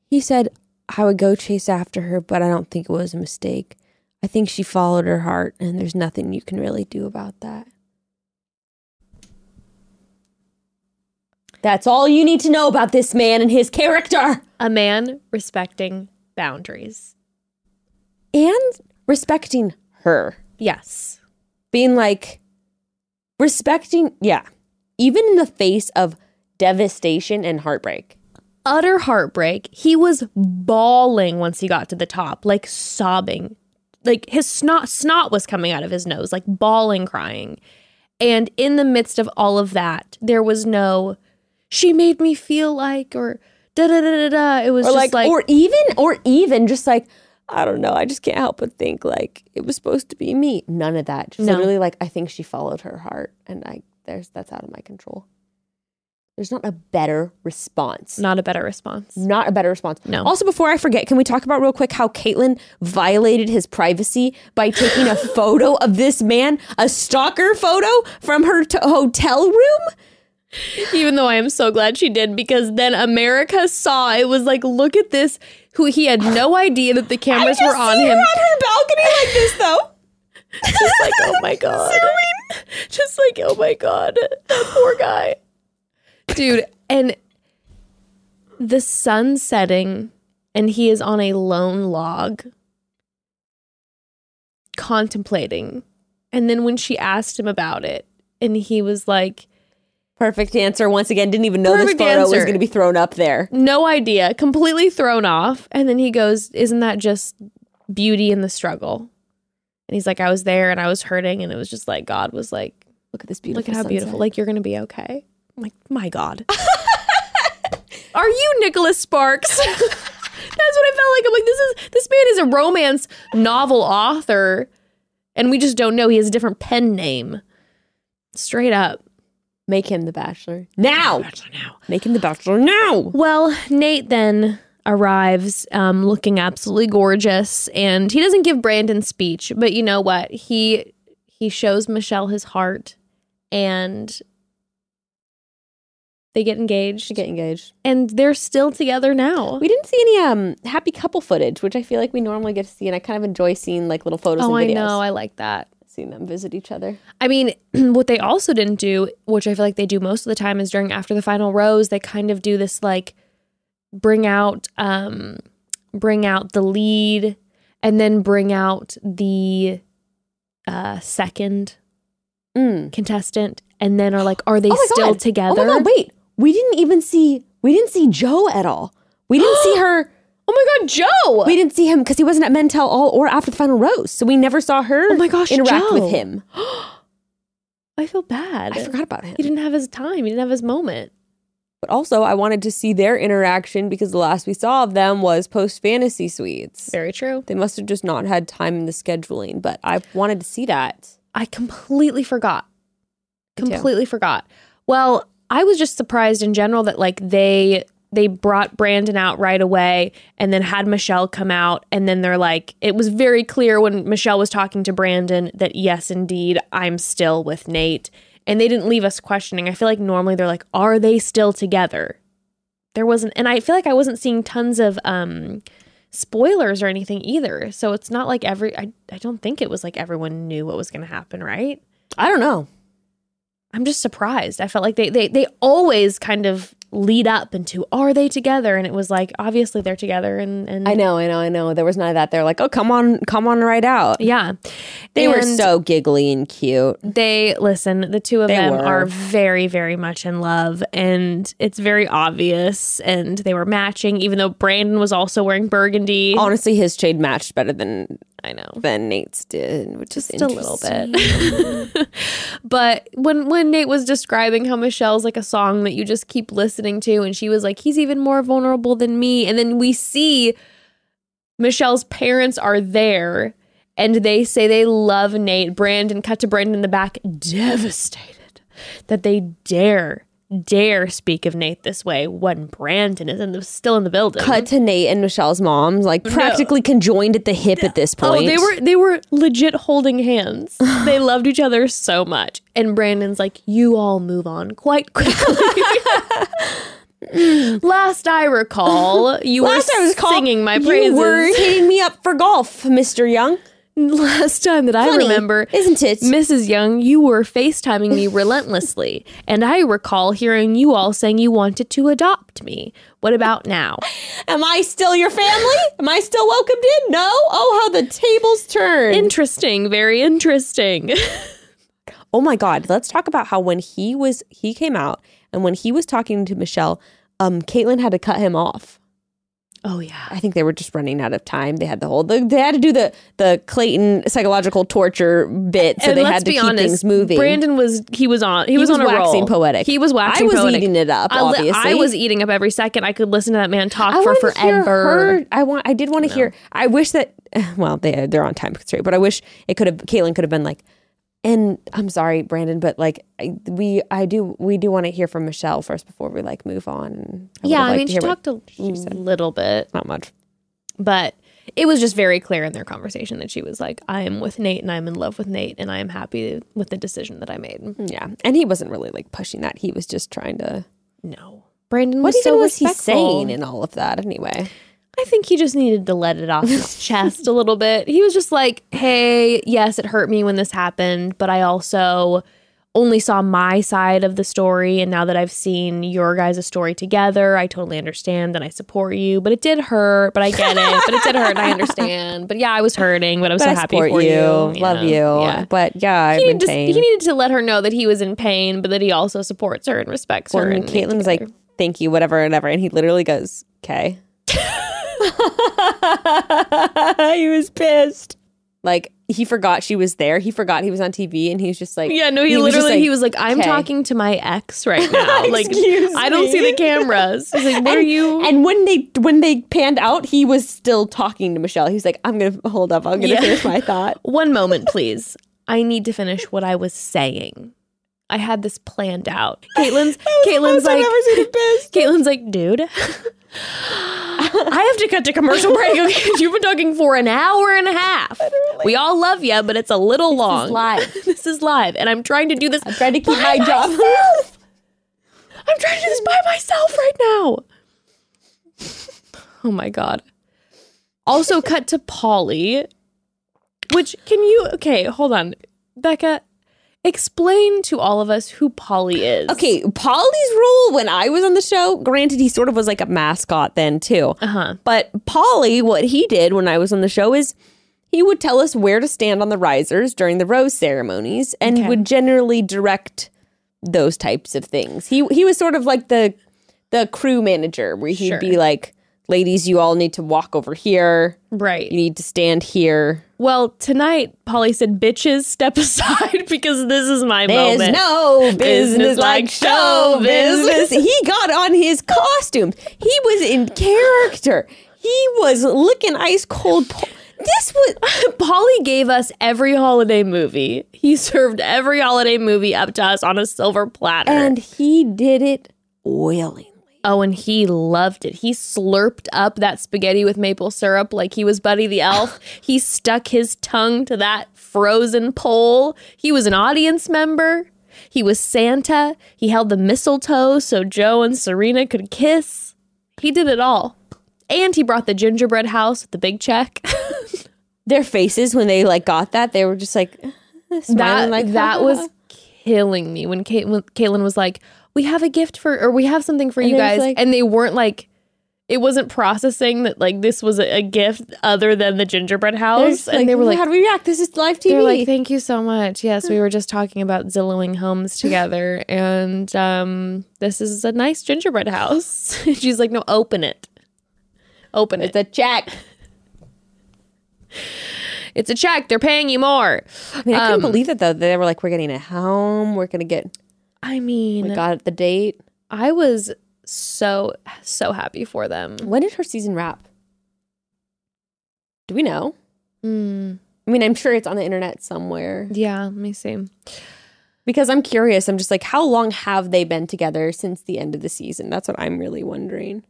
he said, I would go chase after her, but I don't think it was a mistake. I think she followed her heart, and there's nothing you can really do about that. That's all you need to know about this man and his character. A man respecting boundaries. And respecting her. Yes. Being like, respecting, yeah, even in the face of devastation and heartbreak. Utter heartbreak. He was bawling once he got to the top, like sobbing. Like his snot snot was coming out of his nose, like bawling, crying. And in the midst of all of that, there was no she made me feel like or da da da da da. It was or just like, like, or even, or even just like, I don't know. I just can't help but think like it was supposed to be me. None of that. Just No. literally like I think she followed her heart, and I there's that's out of my control. There's not a better response. not a better response. Not a better response. No. Also, before I forget, can we talk about real quick how Kaitlyn violated his privacy by taking a <laughs> photo of this man, a stalker photo from her t- hotel room? Even though I am so glad she did, because then America saw it was like, look at this. Who he had no <sighs> idea that the cameras were on him. on her balcony like this, though. <laughs> just like, oh my <laughs> god. Just like, oh my god. That poor guy. Dude, and the sun setting and he is on a lone log contemplating. And then when she asked him about it, and he was like, Perfect answer. Once again, didn't even know this photo was going to be thrown up there. No idea. Completely thrown off. And then he goes, Isn't that just beauty in the struggle? And he's like, I was there and I was hurting. And it was just like, God was like, Look at this beautiful. Look at how sunset. beautiful. Like, you're going to be okay. I'm like, My God. <laughs> Are you Nicholas Sparks? <laughs> That's what I felt like. I'm like, this is this man is a romance novel author, and we just don't know. He has a different pen name. Straight up. Make him the bachelor now. Bachelor Now. Make him the bachelor now. Well, Nate then arrives um, looking absolutely gorgeous, and he doesn't give Brandon speech, but you know what? He he shows Michelle his heart, and they get engaged, To get engaged. and they're still together now. We didn't see any um happy couple footage, which I feel like we normally get to see, and I kind of enjoy seeing like little photos Oh, and I know, I like that. seeing them visit each other. I mean, <clears throat> what they also didn't do, which I feel like they do most of the time, is during after the final rose, they kind of do this like bring out um bring out the lead and then bring out the uh second Mm. contestant and then are like, are they Oh still God. together? Oh my god! Wait, we didn't even see we didn't see Joe at all. We didn't see <gasps> her. Oh my god, Joe! We didn't see him because he wasn't at Men Tell All or after the final rose, so we never saw her. Oh my gosh, interact Joe. with him. <gasps> I feel bad. I forgot about him. He didn't have his time. He didn't have his moment. But also, I wanted to see their interaction because the last we saw of them was post fantasy suites. Very true. They must have just not had time in the scheduling, but I wanted to see that. I completely forgot. Completely forgot. Well, I was just surprised in general that like they they brought Brandon out right away and then had Michelle come out and then they're like it was very clear when Michelle was talking to Brandon that yes indeed I'm still with Nate and they didn't leave us questioning. I feel like normally they're like are they still together? There wasn't and I feel like I wasn't seeing tons of um spoilers or anything either. So it's not like every I I don't think it was like everyone knew what was going to happen, right? I don't know. I'm just surprised. I felt like they they they always kind of lead up into are they together and it was like obviously they're together and and I know, I know, I know. There was none of that. They're like, oh, come on, come on right out. yeah They were so giggly and cute. they listen the two of They them were. are very very much in love and it's very obvious and they were matching even though Brandon was also wearing burgundy Honestly, his shade matched better than I know than Nate's did, which just is a little bit. <laughs> but when when Nate was describing how Michelle's like a song that you just keep listening to, and she was like, he's even more vulnerable than me, and then we see Michelle's parents are there, and they say they love Nate. Brandon cut to Brandon in the back, devastated that they dare dare speak of Nate this way when Brandon is in the, still in the building. Cut to Nate and Michelle's moms, like practically conjoined at the hip at this point. <laughs> Oh, they were they were legit holding hands. <laughs> they loved each other so much. And Brandon's like, "You all move on quite quickly." <laughs> Last I recall, you Last were I was called, singing my you were hitting me up for golf, Mister Young. <laughs> Last time that I remember, isn't it? Mrs. Young, you were FaceTiming me relentlessly, <laughs> and I recall hearing you all saying you wanted to adopt me. What about now? <laughs> Am I still your family? Am I still welcomed in? No. Oh, how the tables turn. Interesting, very interesting. oh my God. Let's talk about how when he was he came out and when he was talking to Michelle, um, Kaitlyn had to cut him off. Oh yeah. I think they were just running out of time. They had the whole the, they had to do the the Clayton psychological torture bit, so and they had to be keep honest, things moving. Brandon was he was on he, was, was on a waxing roll. poetic. He was waxing. I was poetic. eating it up. I, li- obviously, I was eating up every second. I could listen to that man talk I for forever. I want. I did want to hear. I wish that. <sighs> Well, they they're on time constraint, but I wish it could have. Kaitlyn could have been like. And I'm sorry, Brandon, but like I, we, I do, we do want to hear from Michelle first before we like move on. I Yeah, I mean, she talked a little bit, not much. but it was just very clear in their conversation that she was like, "I am with Nate, and I'm in love with Nate, and I am happy with the decision that I made." Yeah, and he wasn't really like pushing that. He was just trying to. No, Brandon What was even so was he saying in all of that anyway? I think he just needed to let it off his <laughs> chest a little bit. He was just like, "Hey, yes, it hurt me when this happened, but I also only saw my side of the story. And now that I've seen your guys' story together, I totally understand and I support you. But it did hurt, but I get it. but it did hurt and I understand. But yeah, I was hurting, but I'm But so I happy for you. you. Love know? you. Yeah. But yeah, I He needed, to, he needed to let her know that he was in pain, but that he also supports her and respects Well, her. and and they Kaitlyn was like, "Thank you, whatever, whatever," and he literally goes, "Okay." <laughs> <laughs> he was pissed. Like he forgot she was there. He forgot he was on TV, and he was just like, Yeah, no, he, was just literally like, he was like, I'm "Okay." talking to my ex right <laughs> now. like I don't see the cameras. He's like, what are you <laughs> And when they when they panned out, he was still talking to Michelle. He's like, "I'm gonna hold up. I'm gonna Yeah. finish my thought." One moment, please. I need to finish what I was saying. I had this planned out. Kaitlyn's Kaitlyn's like Kaitlyn's like, dude. I have to cut to commercial break. Okay, <laughs> you've been talking for an hour and a half. We all love you, but it's a little long. live. <laughs> this is live, and I'm trying to do this. I'm trying to keep my job. I'm trying to do this by myself right now. <laughs> Oh my god. Also, cut to Polly. Which can you? Okay, hold on, Bekah. Explain to all of us who Polly is. Okay, Polly's role when I was on the show, granted, he sort of was like a mascot then too. Uh huh. But Polly, what he did when I was on the show is he would tell us where to stand on the risers during the rose ceremonies and Okay. would generally direct those types of things. He he was sort of like the the crew manager where he'd Sure. be like, "Ladies, you all need to walk over here. Right. You need to stand here." Well, tonight Polly said, "Bitches, step <laughs> aside because this is my There's moment." no business like show business. He got on his costume. He was in character. He was licking ice cold. Po- this was <laughs> Polly gave us every holiday movie. He served every holiday movie up to us on a silver platter. and he did it willingly. Oh, and he loved it. He slurped up that spaghetti with maple syrup like he was Buddy the Elf. <laughs> he stuck his tongue to that frozen pole. He was an audience member. He was Santa. He held the mistletoe so Joe and Serena could kiss. He did it all. And he brought the gingerbread house with the big check. <laughs> Their faces when they like got that, they were just like <laughs> smiling that like that ah. was killing me when when Kaitlyn was like, "We have a gift for, or we have something for you guys," like- and they weren't like, it wasn't processing that like this was a, a gift other than the gingerbread house, and they were like. "How do we react? This is live TV." They're like, thank you so much. Yes, we <laughs> were just talking about Zillowing homes <laughs> together, and um, this is a nice gingerbread house. <laughs> She's like, no, open it, open it. it's it. a check. It's a check. They're paying you more. I mean, I couldn't Um, believe it though. They were like, "We're getting a home. We're gonna get." I mean, We got the date. I was so so happy for them. When did her season wrap? Do we know? Mm, I mean, I'm sure it's on the internet somewhere yeah, let me see. because I'm curious. I'm just like, how long have they been together since the end of the season? That's what I'm really wondering.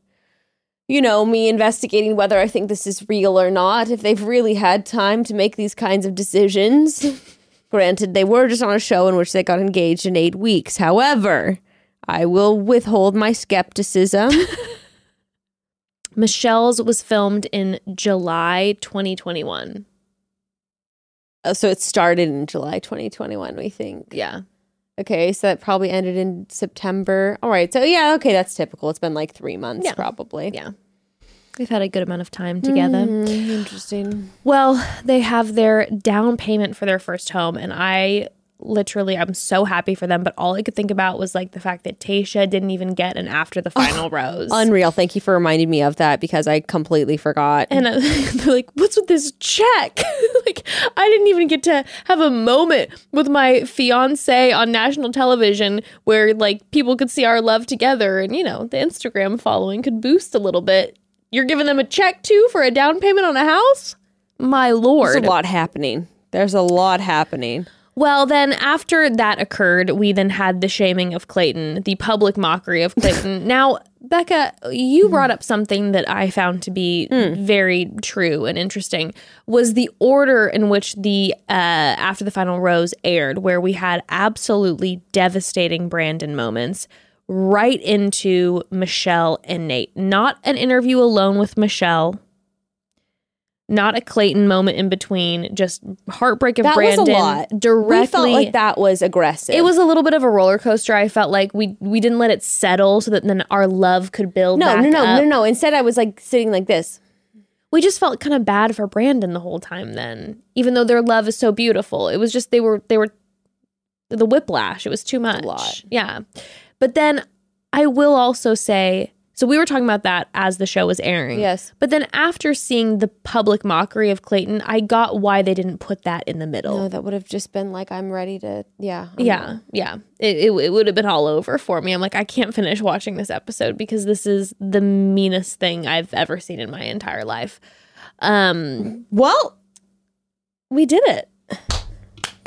You know, me investigating whether I think this is real or not, if they've really had time to make these kinds of decisions. <laughs> Granted, they were just on a show in which they got engaged in eight weeks. However, I will withhold my skepticism. <laughs> Michelle's was filmed in July 2021. Uh, so it started in July 2021, we think. Yeah. Okay, so that probably ended in September. All right, so yeah, okay, that's typical. It's been like three months, Yeah. probably. Yeah. We've had a good amount of time together. Mhm, interesting. Well, they have their down payment for their first home, and I literally I'm so happy for them. But all I could think about was like the fact that Tayshia didn't even get an after the final rose. Unreal. Thank you for reminding me of that because I completely forgot. and uh, <laughs> they're like, "What's with this check?" <laughs> like, I didn't even get to have a moment with my fiance on national television where like people could see our love together, and you know, the Instagram following could boost a little bit. You're giving them a check too for a down payment on a house? My lord. There's a lot happening. There's a lot happening. Well, then after that occurred, we then had the shaming of Clayton, the public mockery of Clayton. <laughs> now, Bekah, you brought up something that I found to be very true and interesting was the order in which the uh, after the final rose aired, where we had absolutely devastating Brandon moments right into Michelle and Nate. Not an interview alone with Michelle, not a Clayton moment in between, just heartbreak of That Brandon was a lot. directly. We felt like that was aggressive. It was a little bit of a roller coaster. I felt like we we didn't let it settle so that then our love could build. no, no, no, up. no, no. Instead, I was like sitting like this. We just felt kind of bad for Brandon the whole time. Then, even though their love is so beautiful, it was just they were they were the whiplash. It was too much. lot. Yeah, but then I will also say. So we were talking about that as the show was airing. Yes. But then after seeing the public mockery of Clayton, I got why they didn't put that in the middle. No, that would have just been like, I'm ready to. Yeah. I'm Yeah, yeah. It, it, it would have been all over for me. I'm like, I can't finish watching this episode because this is the meanest thing I've ever seen in my entire life. Um, Well, we did it.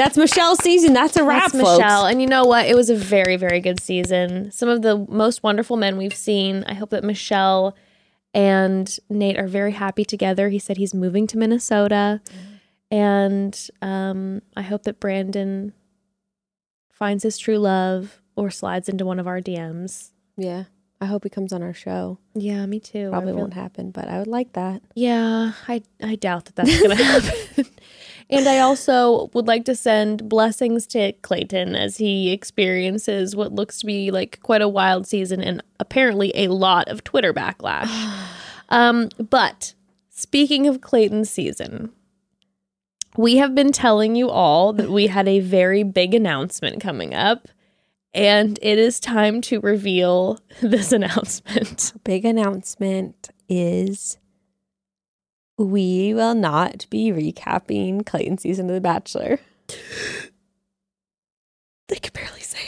That's Michelle's season. That's a wrap, That's folks. Michelle. And you know what? It was a very, very good season. Some of the most wonderful men we've seen. I hope that Michelle and Nate are very happy together. He said he's moving to Minnesota. And um, I hope that Brandon finds his true love or slides into one of our DMs. Yeah. I hope he comes on our show. Yeah, me too. Probably won't happen, but I would like that. Yeah, I I doubt that that's going <laughs> to happen. And I also would like to send blessings to Clayton as he experiences what looks to be like quite a wild season and apparently a lot of Twitter backlash. <sighs> um, but speaking of Clayton's season, we have been telling you all that we had a very big announcement coming up. And it is time to reveal <laughs> this announcement. Big announcement is we will not be recapping Clayton's season of The Bachelor. They can barely say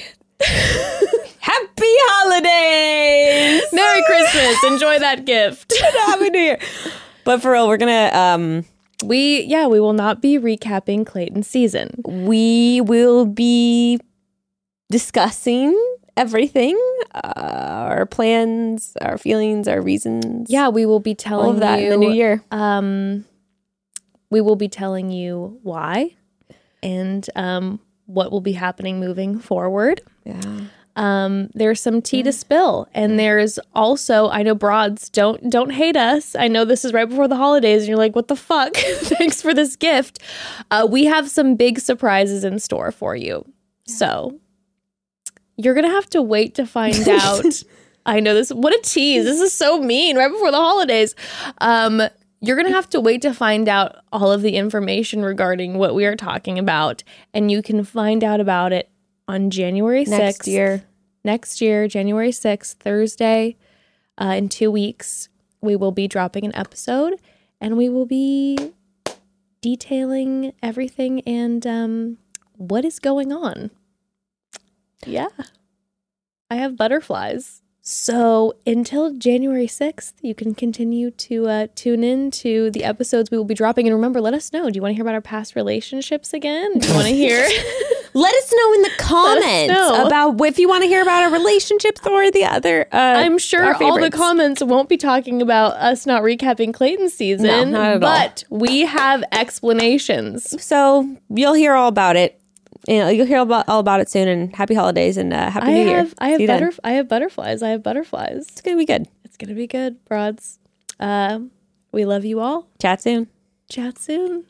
it. <laughs> Happy holidays! Merry Christmas. Enjoy that gift. Happy New Year. But for real, we're gonna um We, yeah, we will not be recapping Clayton's season. we will be discussing everything uh, our plans our feelings our reasons Yeah, we will be telling all of that you, in the new year Um, we will be telling you why and um, what will be happening moving forward. yeah Um, there's some tea to spill, and there's also I know broads don't don't hate us. I know this is right before the holidays, and you're like, "What the fuck?" <laughs> Thanks for this gift. Uh, we have some big surprises in store for you, so you're gonna have to wait to find <laughs> out. I know this. What a tease! This is so mean. Right before the holidays. Um, you're going to have to wait to find out all of the information regarding what we are talking about. And you can find out about it on January 6th. next year Next year, January 6th, Thursday, uh, in two weeks, we will be dropping an episode and we will be detailing everything and um, what is going on. Yeah. I have butterflies. So until January 6th, you can continue to uh, tune in to the episodes we will be dropping. And remember, let us know. Do you want to hear about our past relationships again? Do you want to <laughs> hear? <laughs> let us know in the comments about if you want to hear about our relationships or the other uh, I'm sure all the comments won't be talking about us not recapping Clayton's season, No, not at all. but we have explanations. so you'll hear all about it you know, you'll hear all about, all about it soon and happy holidays and uh, happy I new year have I have See I have butterflies. I have butterflies. it's gonna be good It's gonna be good, broads. Uh, we love you all. chat soon Chat soon.